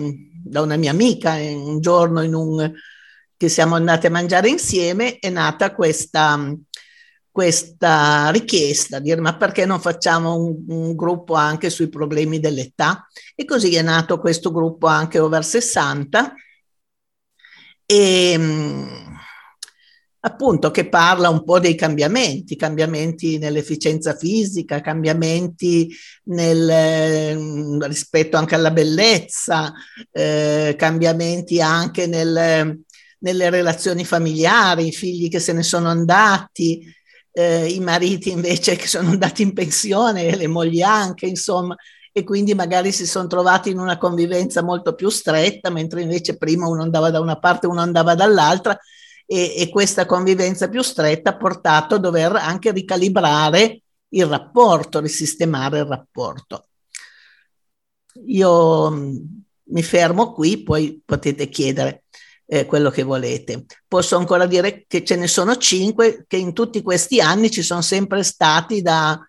da una mia amica, un giorno un che siamo andati a mangiare insieme, è nata questa, questa richiesta, dire ma perché non facciamo un, un, gruppo anche sui problemi dell'età? E così è nato questo gruppo anche over 60 e appunto che parla un po' dei cambiamenti, cambiamenti nell'efficienza fisica, cambiamenti nel, rispetto anche alla bellezza, eh, cambiamenti anche nel, nelle relazioni familiari, i figli che se ne sono andati, eh, i mariti invece che sono andati in pensione, le mogli anche, insomma, e quindi magari si sono trovati in una convivenza molto più stretta, mentre invece prima uno andava da una parte e uno andava dall'altra, e, e questa convivenza più stretta ha portato a dover anche ricalibrare il rapporto, risistemare il rapporto. Io mm, mi fermo qui, poi potete chiedere eh, quello che volete. Posso ancora dire che ce ne sono cinque, che in tutti questi anni ci sono sempre stati da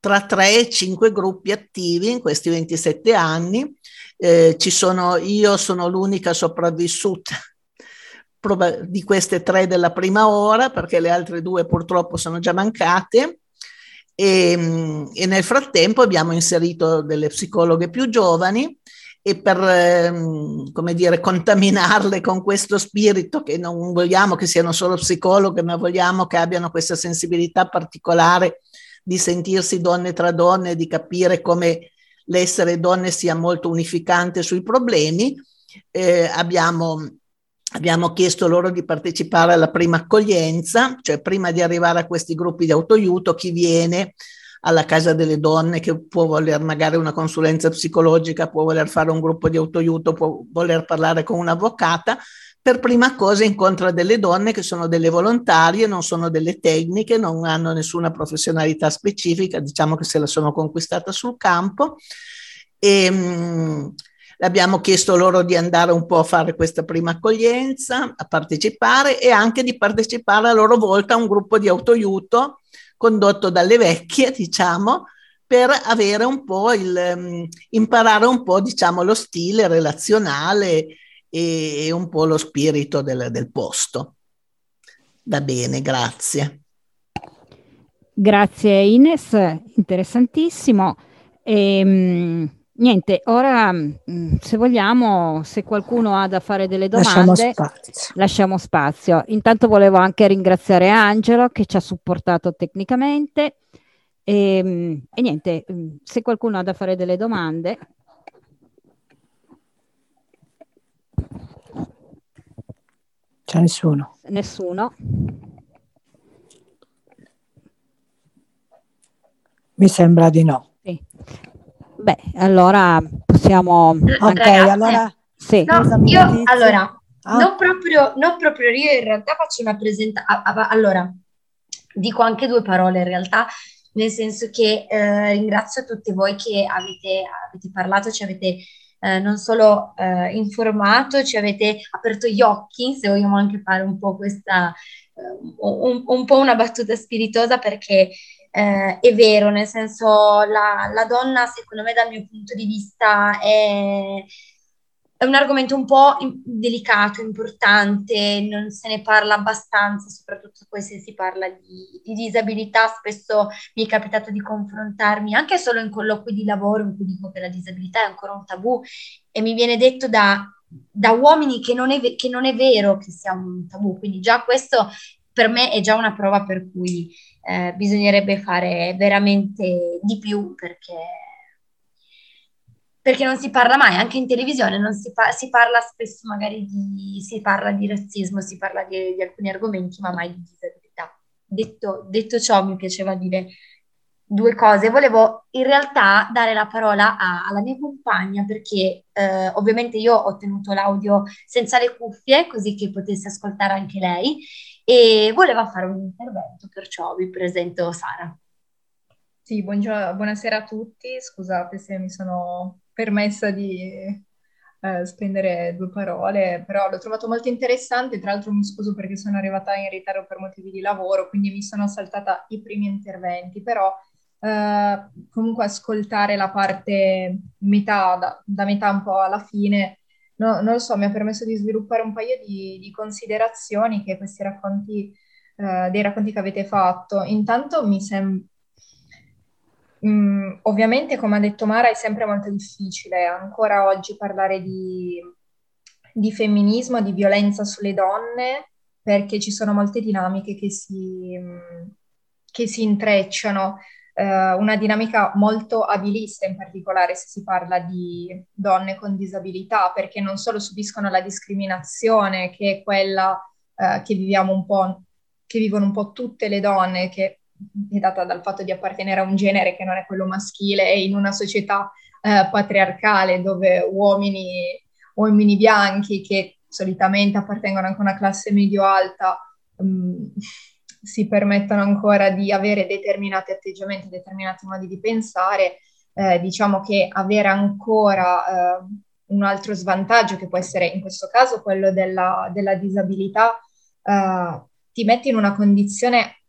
tra tre e cinque gruppi attivi in questi 27 anni. Eh, ci sono, io sono l'unica sopravvissuta [laughs] di queste tre della prima ora, perché le altre due purtroppo sono già mancate. E, e nel frattempo abbiamo inserito delle psicologhe più giovani e per, ehm, come dire, contaminarle con questo spirito che non vogliamo che siano solo psicologhe, ma vogliamo che abbiano questa sensibilità particolare di sentirsi donne tra donne, di capire come l'essere donne sia molto unificante sui problemi. Eh, abbiamo, abbiamo chiesto loro di partecipare alla prima accoglienza, cioè prima di arrivare a questi gruppi di autoaiuto, chi viene alla casa delle donne che può voler magari una consulenza psicologica, può voler fare un gruppo di autoaiuto, può voler parlare con un'avvocata, per prima cosa incontra delle donne che sono delle volontarie, non sono delle tecniche, non hanno nessuna professionalità specifica, diciamo che se la sono conquistata sul campo. E, mh, abbiamo chiesto loro di andare un po' a fare questa prima accoglienza, a partecipare e anche di partecipare a loro volta a un gruppo di autoaiuto condotto dalle vecchie, [laughs] diciamo, per avere un po' il, um, imparare un po', diciamo, lo stile relazionale e, e un po' lo spirito del, del posto. Va bene, grazie. Grazie Ines, interessantissimo. E, ehm, Niente, ora mm, se vogliamo, se qualcuno ha da fare delle domande, lasciamo spazio. lasciamo spazio. Intanto volevo anche ringraziare Angelo che ci ha supportato tecnicamente e, ehm, e niente, mm, se qualcuno ha da fare delle domande. C'è nessuno. Nessuno. Mi sembra di no. Beh, allora possiamo... Ok, Ragazze, allora... Sì. No, io allora, ah. non, proprio, non proprio io in realtà faccio una presentazione... Allora, dico anche due parole in realtà, nel senso che eh, ringrazio tutti voi che avete, avete parlato, ci avete eh, non solo eh, informato, ci avete aperto gli occhi, se vogliamo anche fare un po' questa, eh, un, un, po' una battuta spiritosa perché eh, è vero, nel senso la, la, donna secondo me dal mio punto di vista è, è un argomento un po' delicato, importante, non se ne parla abbastanza, soprattutto poi se si parla di, di, disabilità, spesso mi è capitato di confrontarmi anche solo in colloqui di lavoro in cui dico che la disabilità è ancora un tabù e mi viene detto da da uomini che non, è, che non è vero che sia un tabù, quindi già questo per me è già una prova per cui eh, bisognerebbe fare veramente di più perché, perché non si parla mai, anche in televisione non si, pa- si parla spesso magari di, parla di razzismo, si parla di, di alcuni argomenti, ma mai di disabilità. Detto, detto ciò, mi piaceva dire due cose. Volevo in realtà dare la parola a, alla mia compagna perché eh, ovviamente io ho tenuto l'audio senza le cuffie così che potesse ascoltare anche lei e voleva fare un intervento, perciò vi presento Sara. Sì, buonasera a tutti, scusate se mi sono permessa di eh, spendere due parole, però l'ho trovato molto interessante, tra l'altro mi scuso perché sono arrivata in ritardo per motivi di lavoro, quindi mi sono saltata i primi interventi, però eh, comunque ascoltare la parte metà, da, da, metà un po' alla fine, no, non lo so, mi ha permesso di sviluppare un paio di, di considerazioni che questi racconti, uh, dei racconti che avete fatto. Intanto mi sembra... Mm, ovviamente, come ha detto Mara, è sempre molto difficile ancora oggi parlare di, di femminismo, di violenza sulle donne, perché ci sono molte dinamiche che si, che si intrecciano eh, una dinamica molto abilista, in particolare se si parla di donne con disabilità, perché non solo subiscono la discriminazione, che è quella eh, che viviamo un po', che vivono un po' tutte le donne, che è data dal fatto di appartenere a un genere che non è quello maschile e in una società eh, patriarcale dove uomini, uomini bianchi che solitamente appartengono anche a una classe medio-alta mh, mm, si permettono ancora di avere determinati atteggiamenti, determinati modi di pensare, eh, diciamo che avere ancora eh, un altro svantaggio che può essere in questo caso quello della, della disabilità, eh, ti mette in una condizione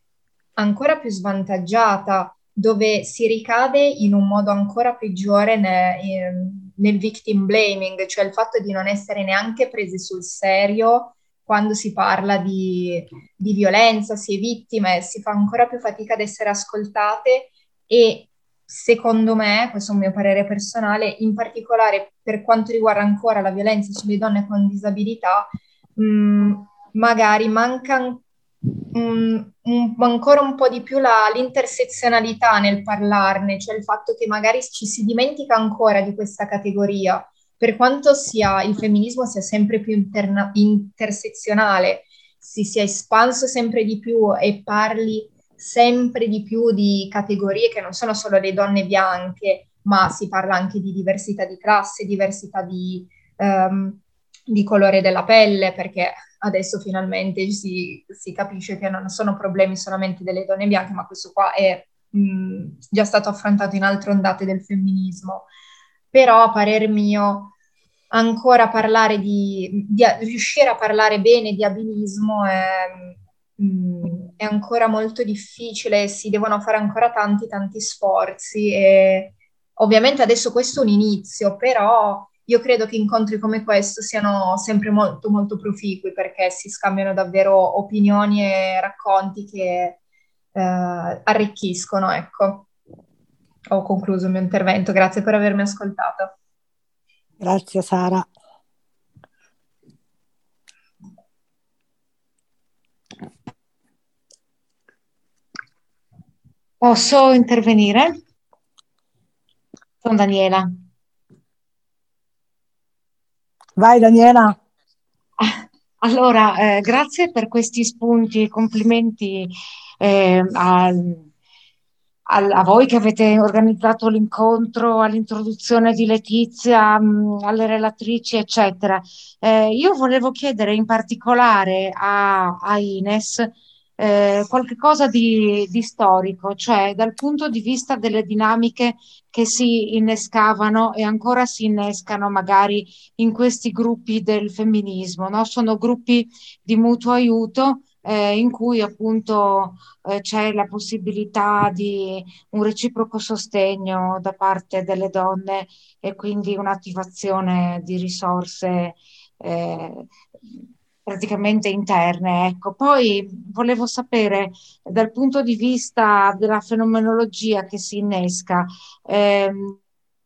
ancora più svantaggiata dove si ricade in un modo ancora peggiore ne, in, nel victim blaming, cioè il fatto di non essere neanche presi sul serio quando si parla di, di violenza, si è vittime, si fa ancora più fatica ad essere ascoltate e secondo me, questo è un mio parere personale, in particolare per quanto riguarda ancora la violenza sulle donne con disabilità, mh, mm, magari manca un, un, ancora un po' di più la, l'intersezionalità nel parlarne, cioè il fatto che magari ci si dimentica ancora di questa categoria per quanto sia, il femminismo sia sempre più interna- intersezionale, si sia espanso sempre di più e parli sempre di più di categorie che non sono solo le donne bianche, ma si parla anche di diversità di classe, diversità di, um, di colore della pelle, perché adesso finalmente si, si, capisce che non sono problemi solamente delle donne bianche, ma questo qua è mh, già stato affrontato in altre ondate del femminismo però a parer mio ancora parlare di, di riuscire a parlare bene di abilismo è, mm, è, ancora molto difficile, si devono fare ancora tanti tanti sforzi e ovviamente adesso questo è un inizio, però io credo che incontri come questo siano sempre molto molto proficui perché si scambiano davvero opinioni e racconti che eh, arricchiscono, ecco ho concluso il mio intervento. Grazie per avermi ascoltato. Grazie Sara. Posso intervenire? Sono Daniela. Vai Daniela. [laughs] Allora, eh, grazie per questi spunti e complimenti eh, al a, voi che avete organizzato l'incontro, all'introduzione di Letizia, mh, alle relatrici, eccetera. Eh, io volevo chiedere in particolare a, a Ines eh, qualche cosa di, di, storico, cioè dal punto di vista delle dinamiche che si innescavano e ancora si innescano magari in questi gruppi del femminismo, no? Sono gruppi di mutuo aiuto eh, in cui appunto eh, c'è la possibilità di un reciproco sostegno da parte delle donne e quindi un'attivazione di risorse eh, praticamente interne. Ecco. Poi volevo sapere dal punto di vista della fenomenologia che si innesca, ehm,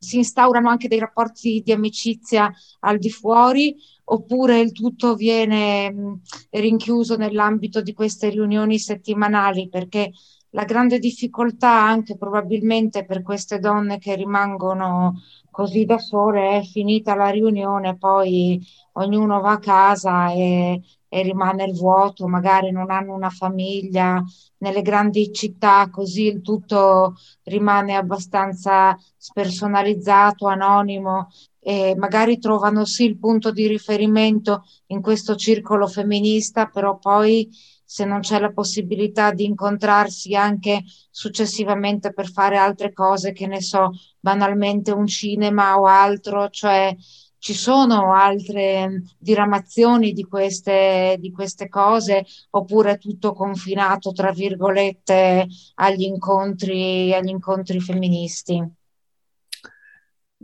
si instaurano anche dei rapporti di amicizia al di fuori oppure il tutto viene mh, rinchiuso nell'ambito di queste riunioni settimanali? Perché la grande difficoltà anche probabilmente per queste donne che rimangono così da sole è finita la riunione, poi ognuno va a casa e, e rimane il vuoto, magari non hanno una famiglia, nelle grandi città così il tutto rimane abbastanza spersonalizzato, anonimo e magari trovano sì il punto di riferimento in questo circolo femminista, però poi se non c'è la possibilità di incontrarsi anche successivamente per fare altre cose, che ne so, banalmente un cinema o altro, cioè ci sono altre diramazioni di queste, di queste cose oppure è tutto confinato, tra virgolette, agli incontri, agli incontri femministi?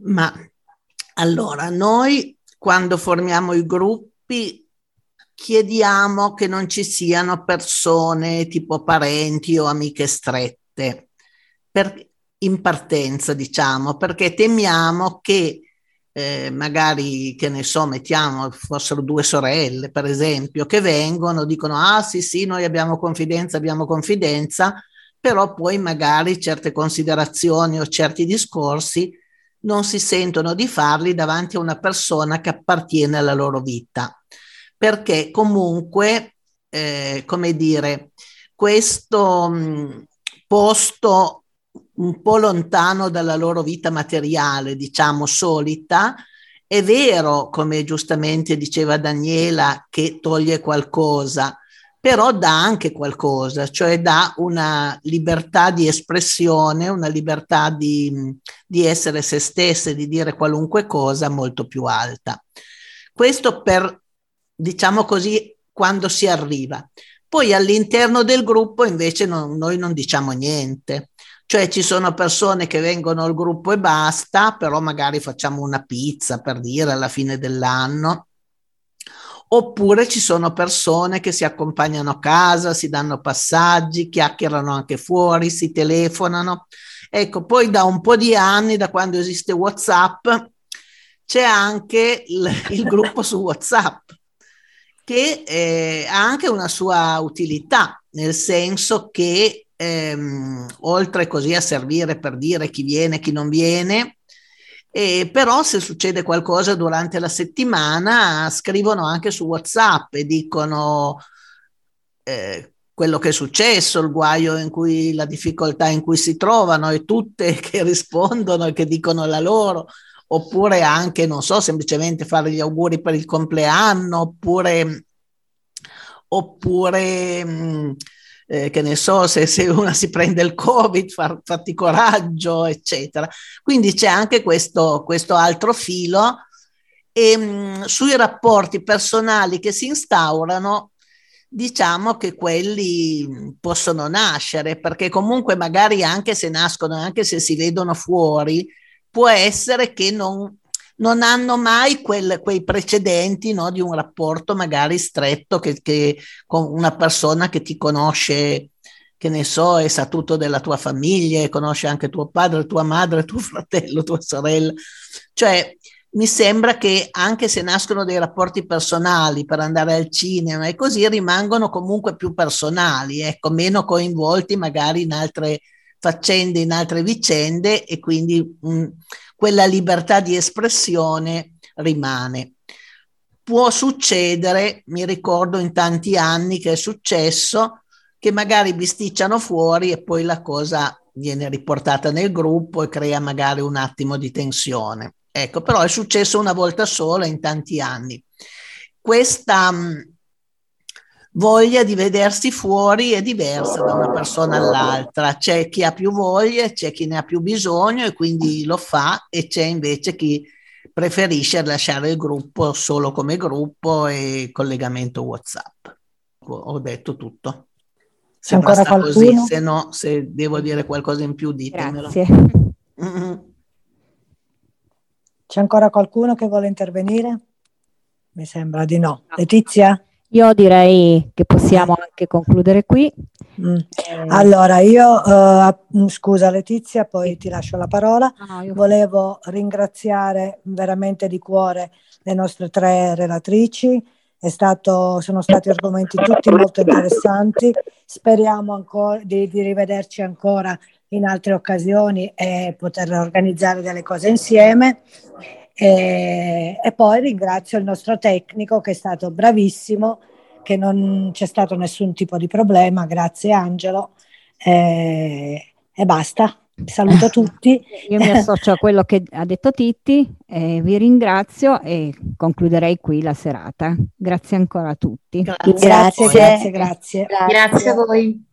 Ma allora, noi quando formiamo i gruppi chiediamo che non ci siano persone tipo parenti o amiche strette per, in partenza, diciamo, perché temiamo che eh, magari, che ne so, mettiamo, fossero due sorelle, per esempio, che vengono, dicono, ah sì, sì, noi abbiamo confidenza, abbiamo confidenza, però poi magari certe considerazioni o certi discorsi non si sentono di farli davanti a una persona che appartiene alla loro vita. Perché comunque, eh, come dire, questo mh, posto un po' lontano dalla loro vita materiale, diciamo solita, è vero, come giustamente diceva Daniela, che toglie qualcosa, però dà anche qualcosa, cioè dà una libertà di espressione, una libertà di, di essere se stesse, di dire qualunque cosa molto più alta. Questo per diciamo così, quando si arriva. Poi all'interno del gruppo invece non, noi non diciamo niente, cioè ci sono persone che vengono al gruppo e basta, però magari facciamo una pizza per dire alla fine dell'anno. Oppure ci sono persone che si accompagnano a casa, si danno passaggi, chiacchierano anche fuori, si telefonano. Ecco, poi da un po' di anni, da quando esiste WhatsApp, c'è anche il, [laughs] il gruppo su WhatsApp che eh, ha anche una sua utilità, nel senso che ehm, oltre così a servire per dire chi viene, chi non viene, eh, però se succede qualcosa durante la settimana scrivono anche su WhatsApp e dicono eh, quello che è successo, il guaio in cui la difficoltà in cui si trovano e tutte [laughs] che rispondono e che dicono la loro. Oppure anche, non so, semplicemente fare gli auguri per il compleanno, oppure, oppure mm, eh, che ne so, se, se, una si prende il Covid, far, fatti coraggio, eccetera. Quindi c'è anche questo, questo altro filo e mh, mm, sui rapporti personali che si instaurano diciamo che quelli possono nascere perché comunque magari anche se nascono anche se si vedono fuori può essere che non, non hanno mai quel, quei precedenti no, di un rapporto magari stretto che, che, con una persona che ti conosce, che ne so, e sa tutto della tua famiglia, conosce anche tuo padre, tua madre, [laughs] tuo fratello, tua sorella. Cioè, mi sembra che anche se nascono dei rapporti personali per andare al cinema e così rimangono comunque più personali, ecco, meno coinvolti magari in altre faccende, in altre vicende e quindi mh, quella libertà di espressione rimane. Può succedere, mi ricordo in tanti anni che è successo, che magari bisticciano fuori e poi la cosa viene riportata nel gruppo e crea magari un attimo di tensione. Ecco, però è successo una volta sola in tanti anni. Questa voglia di vedersi fuori è diversa da una persona all'altra. C'è chi ha più voglia, c'è chi ne ha più bisogno e quindi lo fa e c'è invece chi preferisce lasciare il gruppo solo come gruppo e collegamento WhatsApp. Ho detto tutto. Se C'è basta ancora così, se no, se devo dire qualcosa in più, ditemelo. Grazie. Mm-hmm. C'è ancora qualcuno che vuole intervenire? Mi sembra di no. Letizia? Io direi che possiamo anche concludere qui. Mm. Eh, allora, io, uh, scusa Letizia, poi ti lascio la parola. No, Volevo ringraziare veramente di cuore le nostre tre relatrici. Stato, sono stati argomenti tutti molto interessanti. Speriamo ancora di, di rivederci ancora in altre occasioni e poter organizzare delle cose insieme. E, e, poi ringrazio il nostro tecnico che è stato bravissimo, che non c'è stato nessun tipo di problema, grazie Angelo. E, e basta. Saluto [laughs] tutti. Io mi associo a quello che ha detto Titti, eh, vi ringrazio e concluderei qui la serata. Grazie ancora a tutti. Grazie, grazie, grazie. Grazie, grazie a voi.